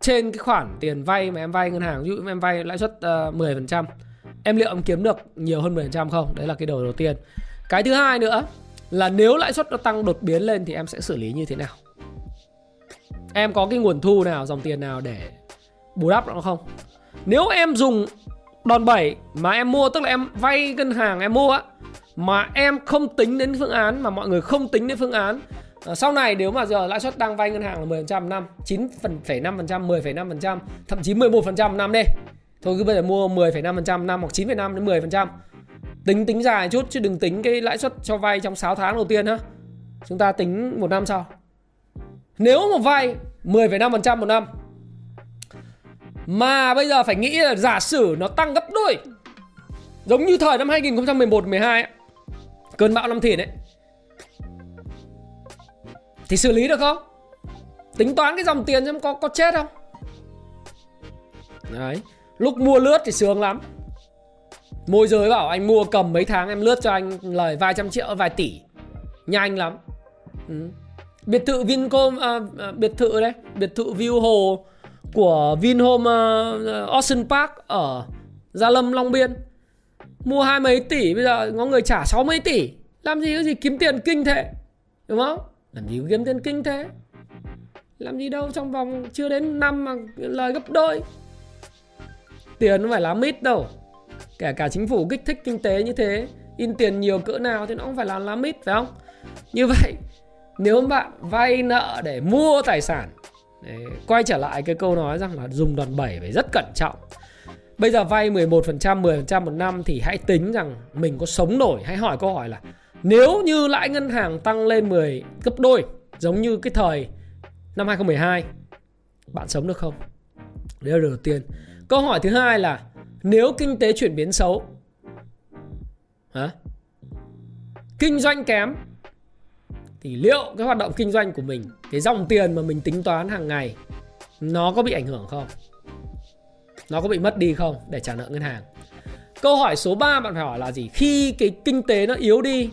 trên cái khoản tiền vay mà em vay ngân hàng ví dụ em vay lãi suất ờ, uh, 10% em liệu em kiếm được nhiều hơn 10% không? Đấy là cái đầu đầu tiên. Cái thứ hai nữa là nếu lãi suất nó tăng đột biến lên thì em sẽ xử lý như thế nào? Em có cái nguồn thu nào dòng tiền nào để bù đắp nó không? Nếu em dùng đòn bẩy mà em mua tức là em vay ngân hàng em mua á mà em không tính đến phương án mà mọi người không tính đến phương án à, sau này nếu mà giờ lãi suất đang vay ngân hàng là 10% năm 9,5% 10,5% thậm chí 11% năm đi. Thôi cứ bây giờ mua 10,5% năm hoặc 9,5 đến 10% Tính tính dài chút chứ đừng tính cái lãi suất cho vay trong 6 tháng đầu tiên ha. Chúng ta tính một năm sau. Nếu mà vay 10,5% một năm mà bây giờ phải nghĩ là giả sử nó tăng gấp đôi Giống như thời năm 2011-12 Cơn bão năm thìn ấy Thì xử lý được không? Tính toán cái dòng tiền xem có, có chết không? Đấy Lúc mua lướt thì sướng lắm Môi giới bảo anh mua cầm mấy tháng em lướt cho anh lời vài trăm triệu vài tỷ. Nhanh lắm. Ừ. Biệt thự Vincom à, à, Biệt thự đấy Biệt thự view hồ Của Vinhome uh, à, à, Ocean Park Ở Gia Lâm Long Biên. Mua hai mấy tỷ Bây giờ có người trả sáu mấy tỷ. Làm gì có gì kiếm tiền kinh thế? Đúng không? Làm gì có kiếm tiền kinh thế? Làm gì đâu trong vòng chưa đến năm mà lời gấp đôi. Tiền không phải là mít đâu kể cả chính phủ kích thích kinh tế như thế in tiền nhiều cỡ nào thì nó cũng phải là lá mít phải không như vậy nếu bạn vay nợ để mua tài sản để quay trở lại cái câu nói rằng là dùng đòn bẩy phải rất cẩn trọng Bây giờ vay 11%, 10% một năm thì hãy tính rằng mình có sống nổi. Hãy hỏi câu hỏi là nếu như lãi ngân hàng tăng lên 10 gấp đôi giống như cái thời năm 2012 bạn sống được không? Đấy là điều đầu tiên. Câu hỏi thứ hai là nếu kinh tế chuyển biến xấu, hả? Kinh doanh kém, Thì liệu cái hoạt động kinh doanh của mình, Cái dòng tiền mà mình tính toán hàng ngày, Nó có bị ảnh hưởng không? Nó có bị mất đi không để trả nợ ngân hàng? Câu hỏi số 3 bạn phải hỏi là gì? Khi cái kinh tế nó yếu đi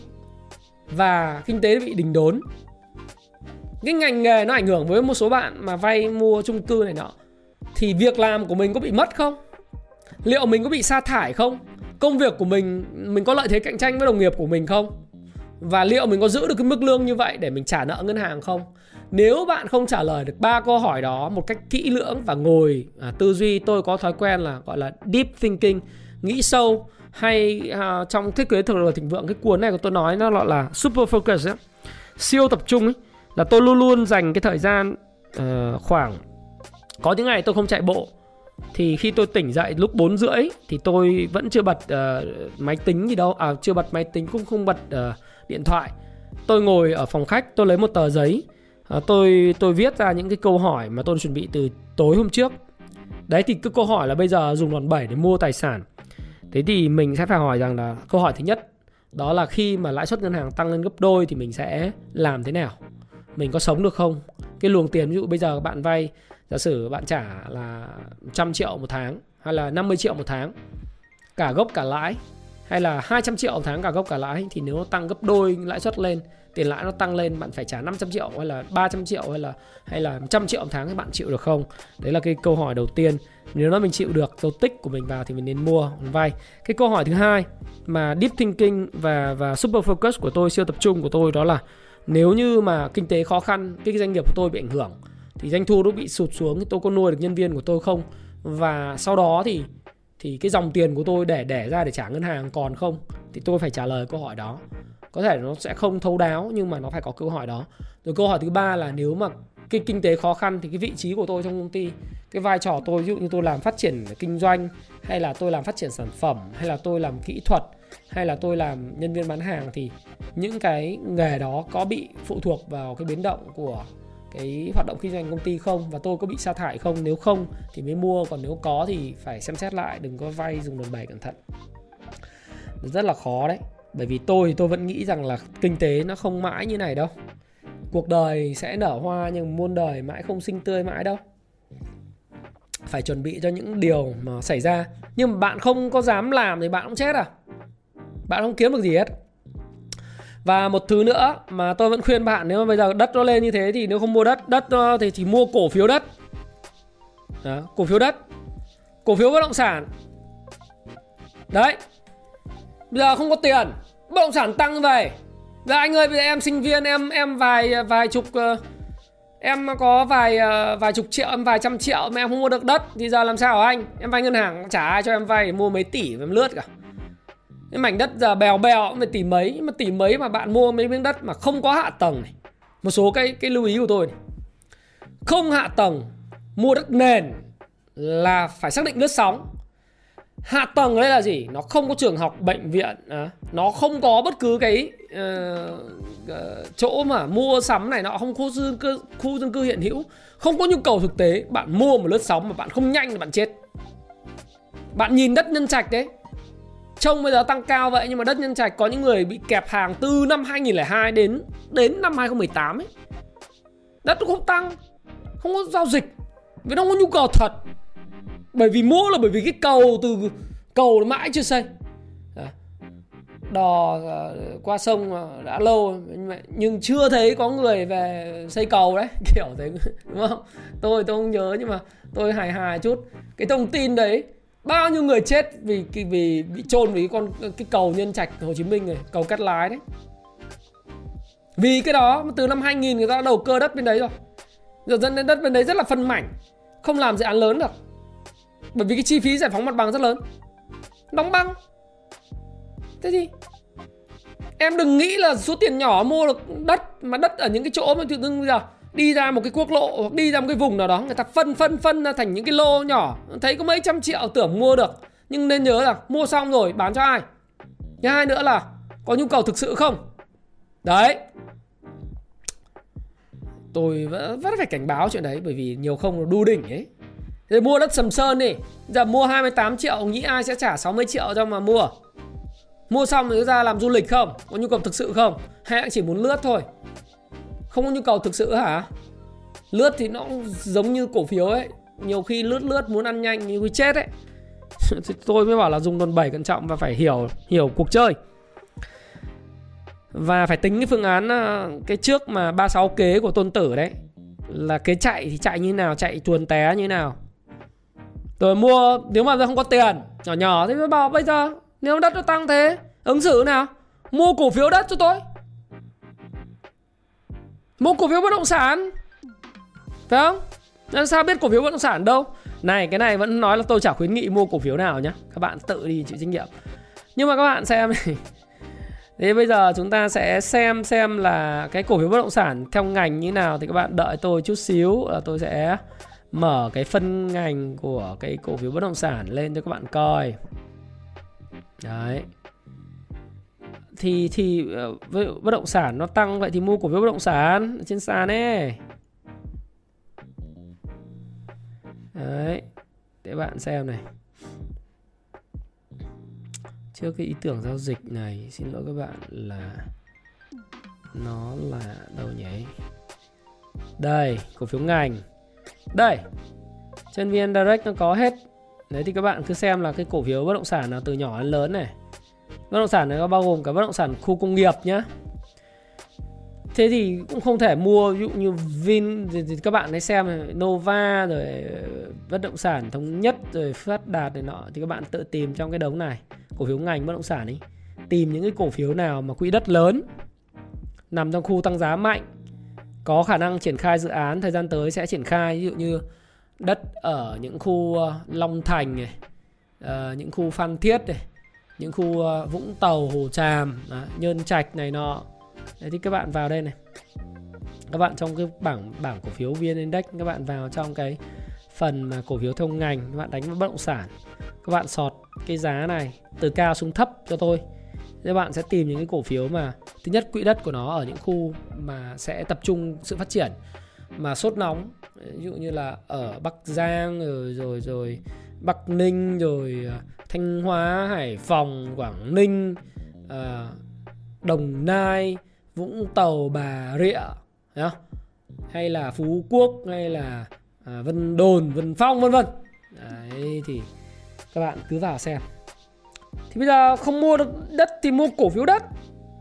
Và kinh tế bị đình đốn, Cái ngành nghề nó ảnh hưởng với một số bạn mà vay mua chung cư này nọ, Thì việc làm của mình có bị mất không? Liệu mình có bị sa thải không? Công việc của mình mình có lợi thế cạnh tranh với đồng nghiệp của mình không? Và liệu mình có giữ được cái mức lương như vậy để mình trả nợ ngân hàng không? Nếu bạn không trả lời được ba câu hỏi đó một cách kỹ lưỡng và ngồi à, tư duy tôi có thói quen là gọi là deep thinking nghĩ sâu hay à, trong thiết kế thường là thịnh vượng cái cuốn này của tôi nói nó gọi là super focus ấy, siêu tập trung ấy, là tôi luôn luôn dành cái thời gian uh, khoảng có những ngày tôi không chạy bộ thì khi tôi tỉnh dậy lúc 4 rưỡi thì tôi vẫn chưa bật uh, máy tính gì đâu. À chưa bật máy tính cũng không bật uh, điện thoại. Tôi ngồi ở phòng khách tôi lấy một tờ giấy. Uh, tôi tôi viết ra những cái câu hỏi mà tôi chuẩn bị từ tối hôm trước. Đấy thì cái câu hỏi là bây giờ dùng đòn bẩy để mua tài sản. Thế thì mình sẽ phải hỏi rằng là câu hỏi thứ nhất đó là khi mà lãi suất ngân hàng tăng lên gấp đôi thì mình sẽ làm thế nào? Mình có sống được không? Cái luồng tiền ví dụ bây giờ bạn vay giả sử bạn trả là trăm triệu một tháng hay là 50 triệu một tháng, cả gốc cả lãi, hay là 200 triệu một tháng cả gốc cả lãi, thì nếu nó tăng gấp đôi lãi suất lên, tiền lãi nó tăng lên, bạn phải trả 500 triệu hay là 300 triệu hay là hay là 100 triệu một tháng thì bạn chịu được không? Đấy là cái câu hỏi đầu tiên. Nếu nó mình chịu được, dấu tích của mình vào thì mình nên mua vay. Cái câu hỏi thứ hai mà deep thinking và và super focus của tôi, siêu tập trung của tôi đó là, nếu như mà kinh tế khó khăn, cái doanh nghiệp của tôi bị ảnh hưởng thì doanh thu nó bị sụt xuống, thì tôi có nuôi được nhân viên của tôi không? Và sau đó thì thì cái dòng tiền của tôi để để ra để trả ngân hàng còn không? Thì tôi phải trả lời câu hỏi đó. Có thể nó sẽ không thấu đáo, nhưng mà nó phải có câu hỏi đó. Rồi câu hỏi thứ ba là nếu mà cái kinh tế khó khăn thì cái vị trí của tôi trong công ty, cái vai trò tôi, ví dụ như tôi làm phát triển kinh doanh, hay là tôi làm phát triển sản phẩm, hay là tôi làm kỹ thuật, hay là tôi làm nhân viên bán hàng, thì những cái nghề đó có bị phụ thuộc vào cái biến động của cái hoạt động kinh doanh công ty không và tôi có bị sa thải không? Nếu không thì mới mua, còn nếu có thì phải xem xét lại, đừng có vay dùng đòn bẩy cẩn thận. Rất là khó đấy, bởi vì tôi thì tôi vẫn nghĩ rằng là kinh tế nó không mãi như này đâu. Cuộc đời sẽ nở hoa nhưng muôn đời mãi không sinh tươi mãi đâu. Phải chuẩn bị cho những điều mà xảy ra. Nhưng mà bạn không có dám làm thì bạn cũng chết à? Bạn không kiếm được gì hết và một thứ nữa mà tôi vẫn khuyên bạn nếu mà bây giờ đất nó lên như thế thì nếu không mua đất đất thì chỉ mua cổ phiếu đất. Đó, cổ phiếu đất. Cổ phiếu bất động sản. Đấy. Bây giờ không có tiền bất động sản tăng về. Giờ anh ơi bây giờ em sinh viên em em vài vài chục ờ, em có vài ờ, vài chục triệu em vài trăm triệu mà em không mua được đất thì giờ làm sao hả anh? Em vay ngân hàng chả ai cho em vay mua mấy tỷ em lướt cả cái mảnh đất giờ bèo bèo cũng phải tỷ mấy nhưng mà tỷ mấy mà bạn mua mấy miếng đất mà không có hạ tầng này. Một số cái cái lưu ý của tôi này. không hạ tầng mua đất nền là phải xác định lướt sóng. Hạ tầng ở đây là gì? Nó không có trường học bệnh viện à, nó không có bất cứ cái uh, uh, chỗ mà mua sắm này nó không khu dân cư khu dân cư hiện hữu. Không có nhu cầu thực tế bạn mua một lướt sóng mà bạn không nhanh thì bạn chết. Bạn nhìn đất nhân trạch đấy trông bây giờ tăng cao vậy, nhưng mà đất nhân trạch có những người bị kẹp hàng từ năm 2002 đến đến năm 2018 ấy. Đất cũng không tăng, không có giao dịch, vì nó không có nhu cầu thật. Bởi vì mua là bởi vì cái cầu từ, cầu mãi chưa xây. Đò ờ, qua sông ờ, đã lâu nhưng chưa thấy có người về xây cầu đấy. Kiểu thế, đúng không? Tôi tôi không nhớ, nhưng mà tôi hài hài chút. Cái thông tin đấy bao nhiêu người chết vì vì bị chôn vì con, cái cầu nhân trạch Hồ Chí Minh này, cầu cắt lái đấy. Vì cái đó từ năm 2000 người ta đầu cơ đất bên đấy rồi. Giờ dẫn đến đất bên đấy rất là phân mảnh, không làm dự án lớn được. Bởi vì cái chi phí giải phóng mặt bằng rất lớn. Đóng băng. Thế thì em đừng nghĩ là số tiền nhỏ mua được đất, mà đất ở những cái chỗ mà tự dưng bây giờ đi ra một cái quốc lộ hoặc đi ra một cái vùng nào đó người ta phân phân phân ra thành những cái lô nhỏ. Thấy có mấy trăm triệu tưởng mua được nhưng nên nhớ là mua xong rồi bán cho ai. Thứ hai nữa là có nhu cầu thực sự không? Đấy. Tôi vẫn, vẫn phải cảnh báo chuyện đấy bởi vì nhiều không nó đu đỉnh ấy. Thế mua đất Sầm Sơn đi. Giờ mua 28 triệu Nghĩ ai sẽ trả 60 triệu cho mà mua? Mua xong thì ra làm du lịch không? Có nhu cầu thực sự không? Hay chỉ muốn lướt thôi? Không có nhu cầu thực sự hả? Lướt thì nó giống như cổ phiếu ấy. Nhiều khi lướt lướt muốn ăn nhanh như chết ấy. Thì Tôi mới bảo là dùng đòn bẩy cẩn trọng Và phải hiểu hiểu cuộc chơi. Và phải tính cái phương án ờ, Cái trước mà 36 kế của tôn tử đấy, Là kế chạy thì chạy như nào, Chạy chuồn té như nào. Rồi mua, nếu mà không có tiền, nhỏ nhỏ thì mới bảo, bây giờ, nếu đất nó tăng thế, ứng xử nào? Mua cổ phiếu đất cho tôi mua cổ phiếu bất động sản. Phải không? Làm sao biết cổ phiếu bất động sản đâu? Này, cái này vẫn nói là tôi chả khuyến nghị mua cổ phiếu nào nhá. Các bạn tự đi chịu trách nhiệm. Nhưng mà các bạn xem Thế bây giờ chúng ta sẽ xem xem là cái cổ phiếu bất động sản theo ngành như nào thì các bạn đợi tôi chút xíu là tôi sẽ mở cái phân ngành của cái cổ phiếu bất động sản lên cho các bạn coi. Đấy thì thì với ờ, bất động sản nó tăng vậy thì mua cổ phiếu bất động sản trên sàn ấy. Đấy để bạn xem này. Trước cái ý tưởng giao dịch này xin lỗi các bạn là nó là đâu nhỉ? Đây cổ phiếu ngành. Đây trên vn direct nó có hết. Đấy thì các bạn cứ xem là cái cổ phiếu bất động sản nào từ nhỏ đến lớn này bất động sản này có bao gồm cả bất động sản khu công nghiệp nhá. Thế thì cũng không thể mua ví dụ như Vin thì, thì các bạn hãy xem này, Nova rồi ờ, bất động sản thống nhất rồi phát đạt này nọ thì các bạn tự tìm trong cái đống này cổ phiếu ngành bất động sản ấy. Tìm những cái cổ phiếu nào mà quỹ đất lớn nằm trong khu tăng giá mạnh có khả năng triển khai dự án thời gian tới sẽ triển khai. Ví dụ như đất ở những khu ờ, Long Thành này, ờ, những khu Phan Thiết này, những khu uh, Vũng Tàu, Hồ Tràm, đó, Nhơn Trạch này nọ. Đấy thì các bạn vào đây này. Các bạn trong cái bảng bảng cổ phiếu VN Index các bạn vào trong cái phần mà cổ phiếu thông ngành các bạn đánh vào bất động sản. Các bạn sọt cái giá này từ cao xuống thấp cho tôi. Các bạn sẽ tìm những cái cổ phiếu mà thứ nhất quỹ đất của nó ở những khu mà sẽ tập trung sự phát triển mà sốt nóng ví dụ như là ở Bắc Giang ừ, rồi rồi rồi Bắc Ninh rồi à, Thanh Hóa Hải Phòng Quảng Ninh à, Đồng Nai Vũng Tàu Bà Rịa không? hay là Phú Quốc hay là à, Vân Đồn Vân Phong vân vân. Đấy thì các bạn cứ vào xem. Thì bây giờ không mua được đất thì mua cổ phiếu đất.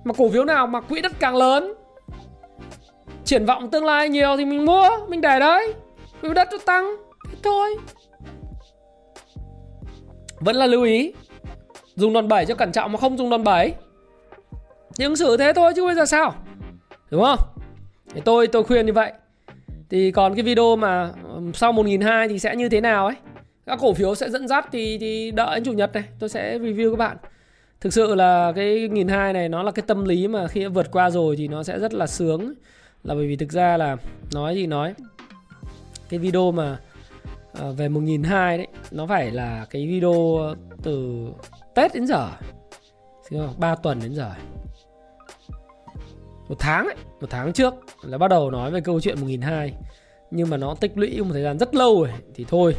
Mà cổ phiếu nào mà quỹ đất càng lớn triển vọng tương lai nhiều thì mình mua mình để đấy. Vì đất nó tăng thôi vẫn là lưu ý, dùng đòn bẩy cho cẩn trọng mà không dùng đòn bẩy. Thì ứng xử thế thôi chứ bây giờ sao? Đúng không? Thì tôi tôi khuyên như vậy. Thì còn cái video mà sau 1.200 thì sẽ như thế nào ấy? Các cổ phiếu sẽ dẫn dắt thì thì đợi đến chủ nhật này, tôi sẽ review các bạn. Thực sự là cái nghìn hai này nó là cái tâm lý mà khi vượt qua rồi thì nó sẽ rất là sướng. Là bởi vì thực ra là, nói gì nói, cái video mà uh, về 1002 đấy nó phải là cái video từ Tết đến giờ. Không? 3 tuần đến giờ. Một tháng ấy, một tháng trước là bắt đầu nói về câu chuyện 1002 nhưng mà nó tích lũy một thời gian rất lâu rồi thì thôi.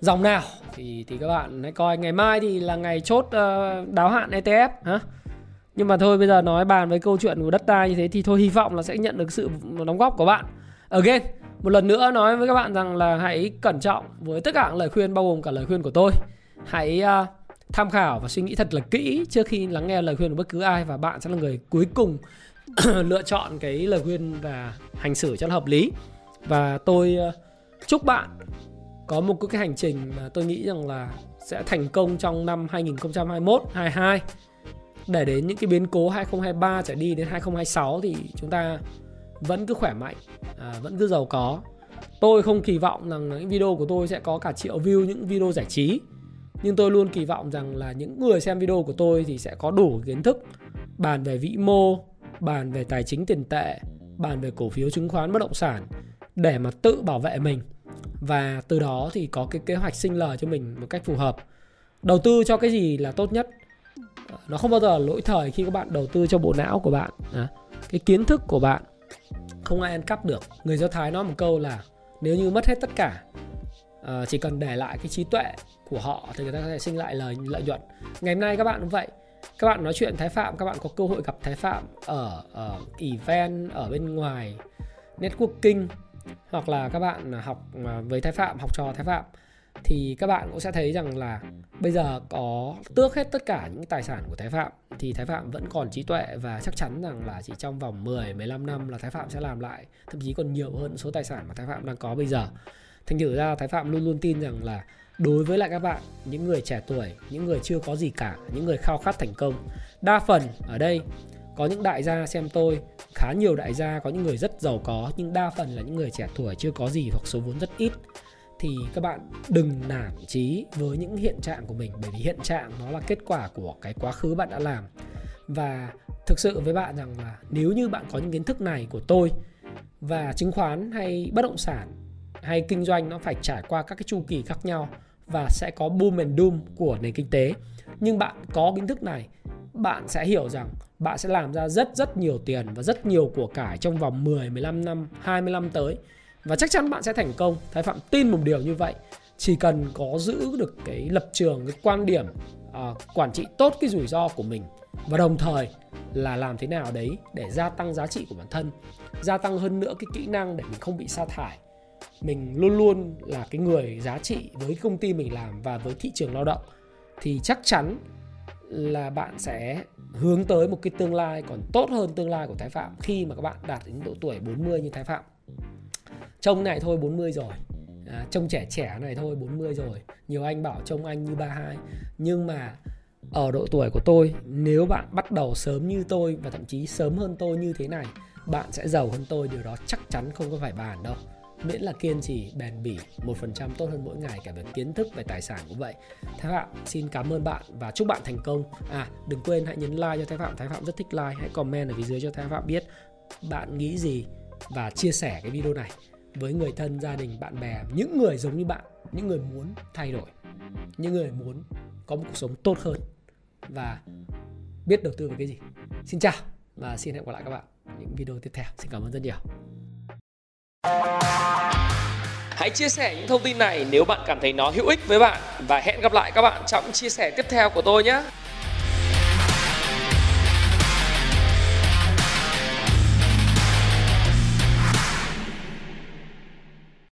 Dòng nào? Thì thì các bạn hãy coi ngày mai thì là ngày chốt uh, đáo hạn ETF hả? Nhưng mà thôi bây giờ nói bàn với câu chuyện của đất đai như thế thì thôi hy vọng là sẽ nhận được sự đóng góp của bạn. Again một lần nữa nói với các bạn rằng là hãy cẩn trọng với tất cả những lời khuyên bao gồm cả lời khuyên của tôi. Hãy uh, tham khảo và suy nghĩ thật là kỹ trước khi lắng nghe lời khuyên của bất cứ ai và bạn sẽ là người cuối cùng lựa chọn cái lời khuyên và hành xử cho nó hợp lý. Và tôi uh, chúc bạn có một cái hành trình mà tôi nghĩ rằng là sẽ thành công trong năm 2021 22 để đến những cái biến cố 2023 trở đi đến 2026 thì chúng ta vẫn cứ khỏe mạnh, à, vẫn cứ giàu có. Tôi không kỳ vọng rằng những video của tôi sẽ có cả triệu view những video giải trí. Nhưng tôi luôn kỳ vọng rằng là những người xem video của tôi thì sẽ có đủ kiến thức bàn về vĩ mô, bàn về tài chính tiền tệ, bàn về cổ phiếu chứng khoán bất động sản để mà tự bảo vệ mình và từ đó thì có cái kế hoạch sinh lời cho mình một cách phù hợp. Đầu tư cho cái gì là tốt nhất? Nó không bao giờ lỗi thời khi các bạn đầu tư cho bộ não của bạn. À, cái kiến thức của bạn không ai ăn cắp được. Người do thái nói một câu là nếu như mất hết tất cả uh, chỉ cần để lại cái trí tuệ của họ thì người ta có thể sinh lại lời lợi nhuận. Ngày hôm nay các bạn cũng vậy. Các bạn nói chuyện thái phạm các bạn có cơ hội gặp thái phạm ở, ở event ở bên ngoài networking hoặc là các bạn học ờ, với thái phạm học trò thái phạm thì các bạn cũng sẽ thấy rằng là bây giờ có tước hết tất cả những tài sản của Thái Phạm thì Thái Phạm vẫn còn trí tuệ và chắc chắn rằng là chỉ trong vòng 10 15 năm là Thái Phạm sẽ làm lại thậm chí còn nhiều hơn số tài sản mà Thái Phạm đang có bây giờ. Thành thử ra Thái Phạm luôn luôn tin rằng là đối với lại các bạn những người trẻ tuổi, những người chưa có gì cả, những người khao khát thành công, đa phần ở đây có những đại gia xem tôi khá nhiều đại gia có những người rất giàu có nhưng đa phần là những người trẻ tuổi chưa có gì hoặc số vốn rất ít thì các bạn đừng nản chí với những hiện trạng của mình bởi vì hiện trạng nó là kết quả của cái quá khứ bạn đã làm. Và thực sự với bạn rằng là nếu như bạn có những kiến thức này của tôi và chứng khoán hay bất động sản hay kinh doanh nó phải trải qua các cái chu kỳ khác nhau và sẽ có boom and doom của nền kinh tế nhưng bạn có kiến thức này bạn sẽ hiểu rằng bạn sẽ làm ra rất rất nhiều tiền và rất nhiều của cải trong vòng 10, 15 năm, 20 năm tới và chắc chắn bạn sẽ thành công. Thái phạm tin một điều như vậy. Chỉ cần có giữ được cái lập trường cái quan điểm uh, quản trị tốt cái rủi ro của mình và đồng thời là làm thế nào đấy để gia tăng giá trị của bản thân gia tăng hơn nữa cái kỹ năng để mình không bị sa thải. Mình luôn luôn là cái người giá trị với công ty mình làm và với thị trường lao động. Thì chắc chắn là bạn sẽ hướng tới một cái tương lai còn tốt hơn tương lai của Thái Phạm khi mà các bạn đạt đến độ tuổi 40 như Thái Phạm. Trông này thôi 40 rồi. À, trông trẻ trẻ này thôi 40 rồi. Nhiều anh bảo trông anh như 32. Nhưng mà ở độ tuổi của tôi, nếu bạn bắt đầu sớm như tôi và thậm chí sớm hơn tôi như thế này, bạn sẽ giàu hơn tôi, điều đó chắc chắn không có phải bàn đâu. Miễn là kiên trì bền bỉ một phần trăm tốt hơn mỗi ngày cả về kiến thức về tài sản cũng vậy. Thái phạm xin cảm ơn bạn và chúc bạn thành công. À đừng quên hãy nhấn like cho thái phạm. Thái phạm rất thích like. Hãy comment ở phía dưới cho thái phạm biết bạn nghĩ gì và chia sẻ cái video này với người thân, gia đình, bạn bè, những người giống như bạn, những người muốn thay đổi, những người muốn có một cuộc sống tốt hơn và biết đầu tư về cái gì. Xin chào và xin hẹn gặp lại các bạn những video tiếp theo. Xin cảm ơn rất nhiều. Hãy chia sẻ những thông tin này nếu bạn cảm thấy nó hữu ích với bạn và hẹn gặp lại các bạn trong chia sẻ tiếp theo của tôi nhé.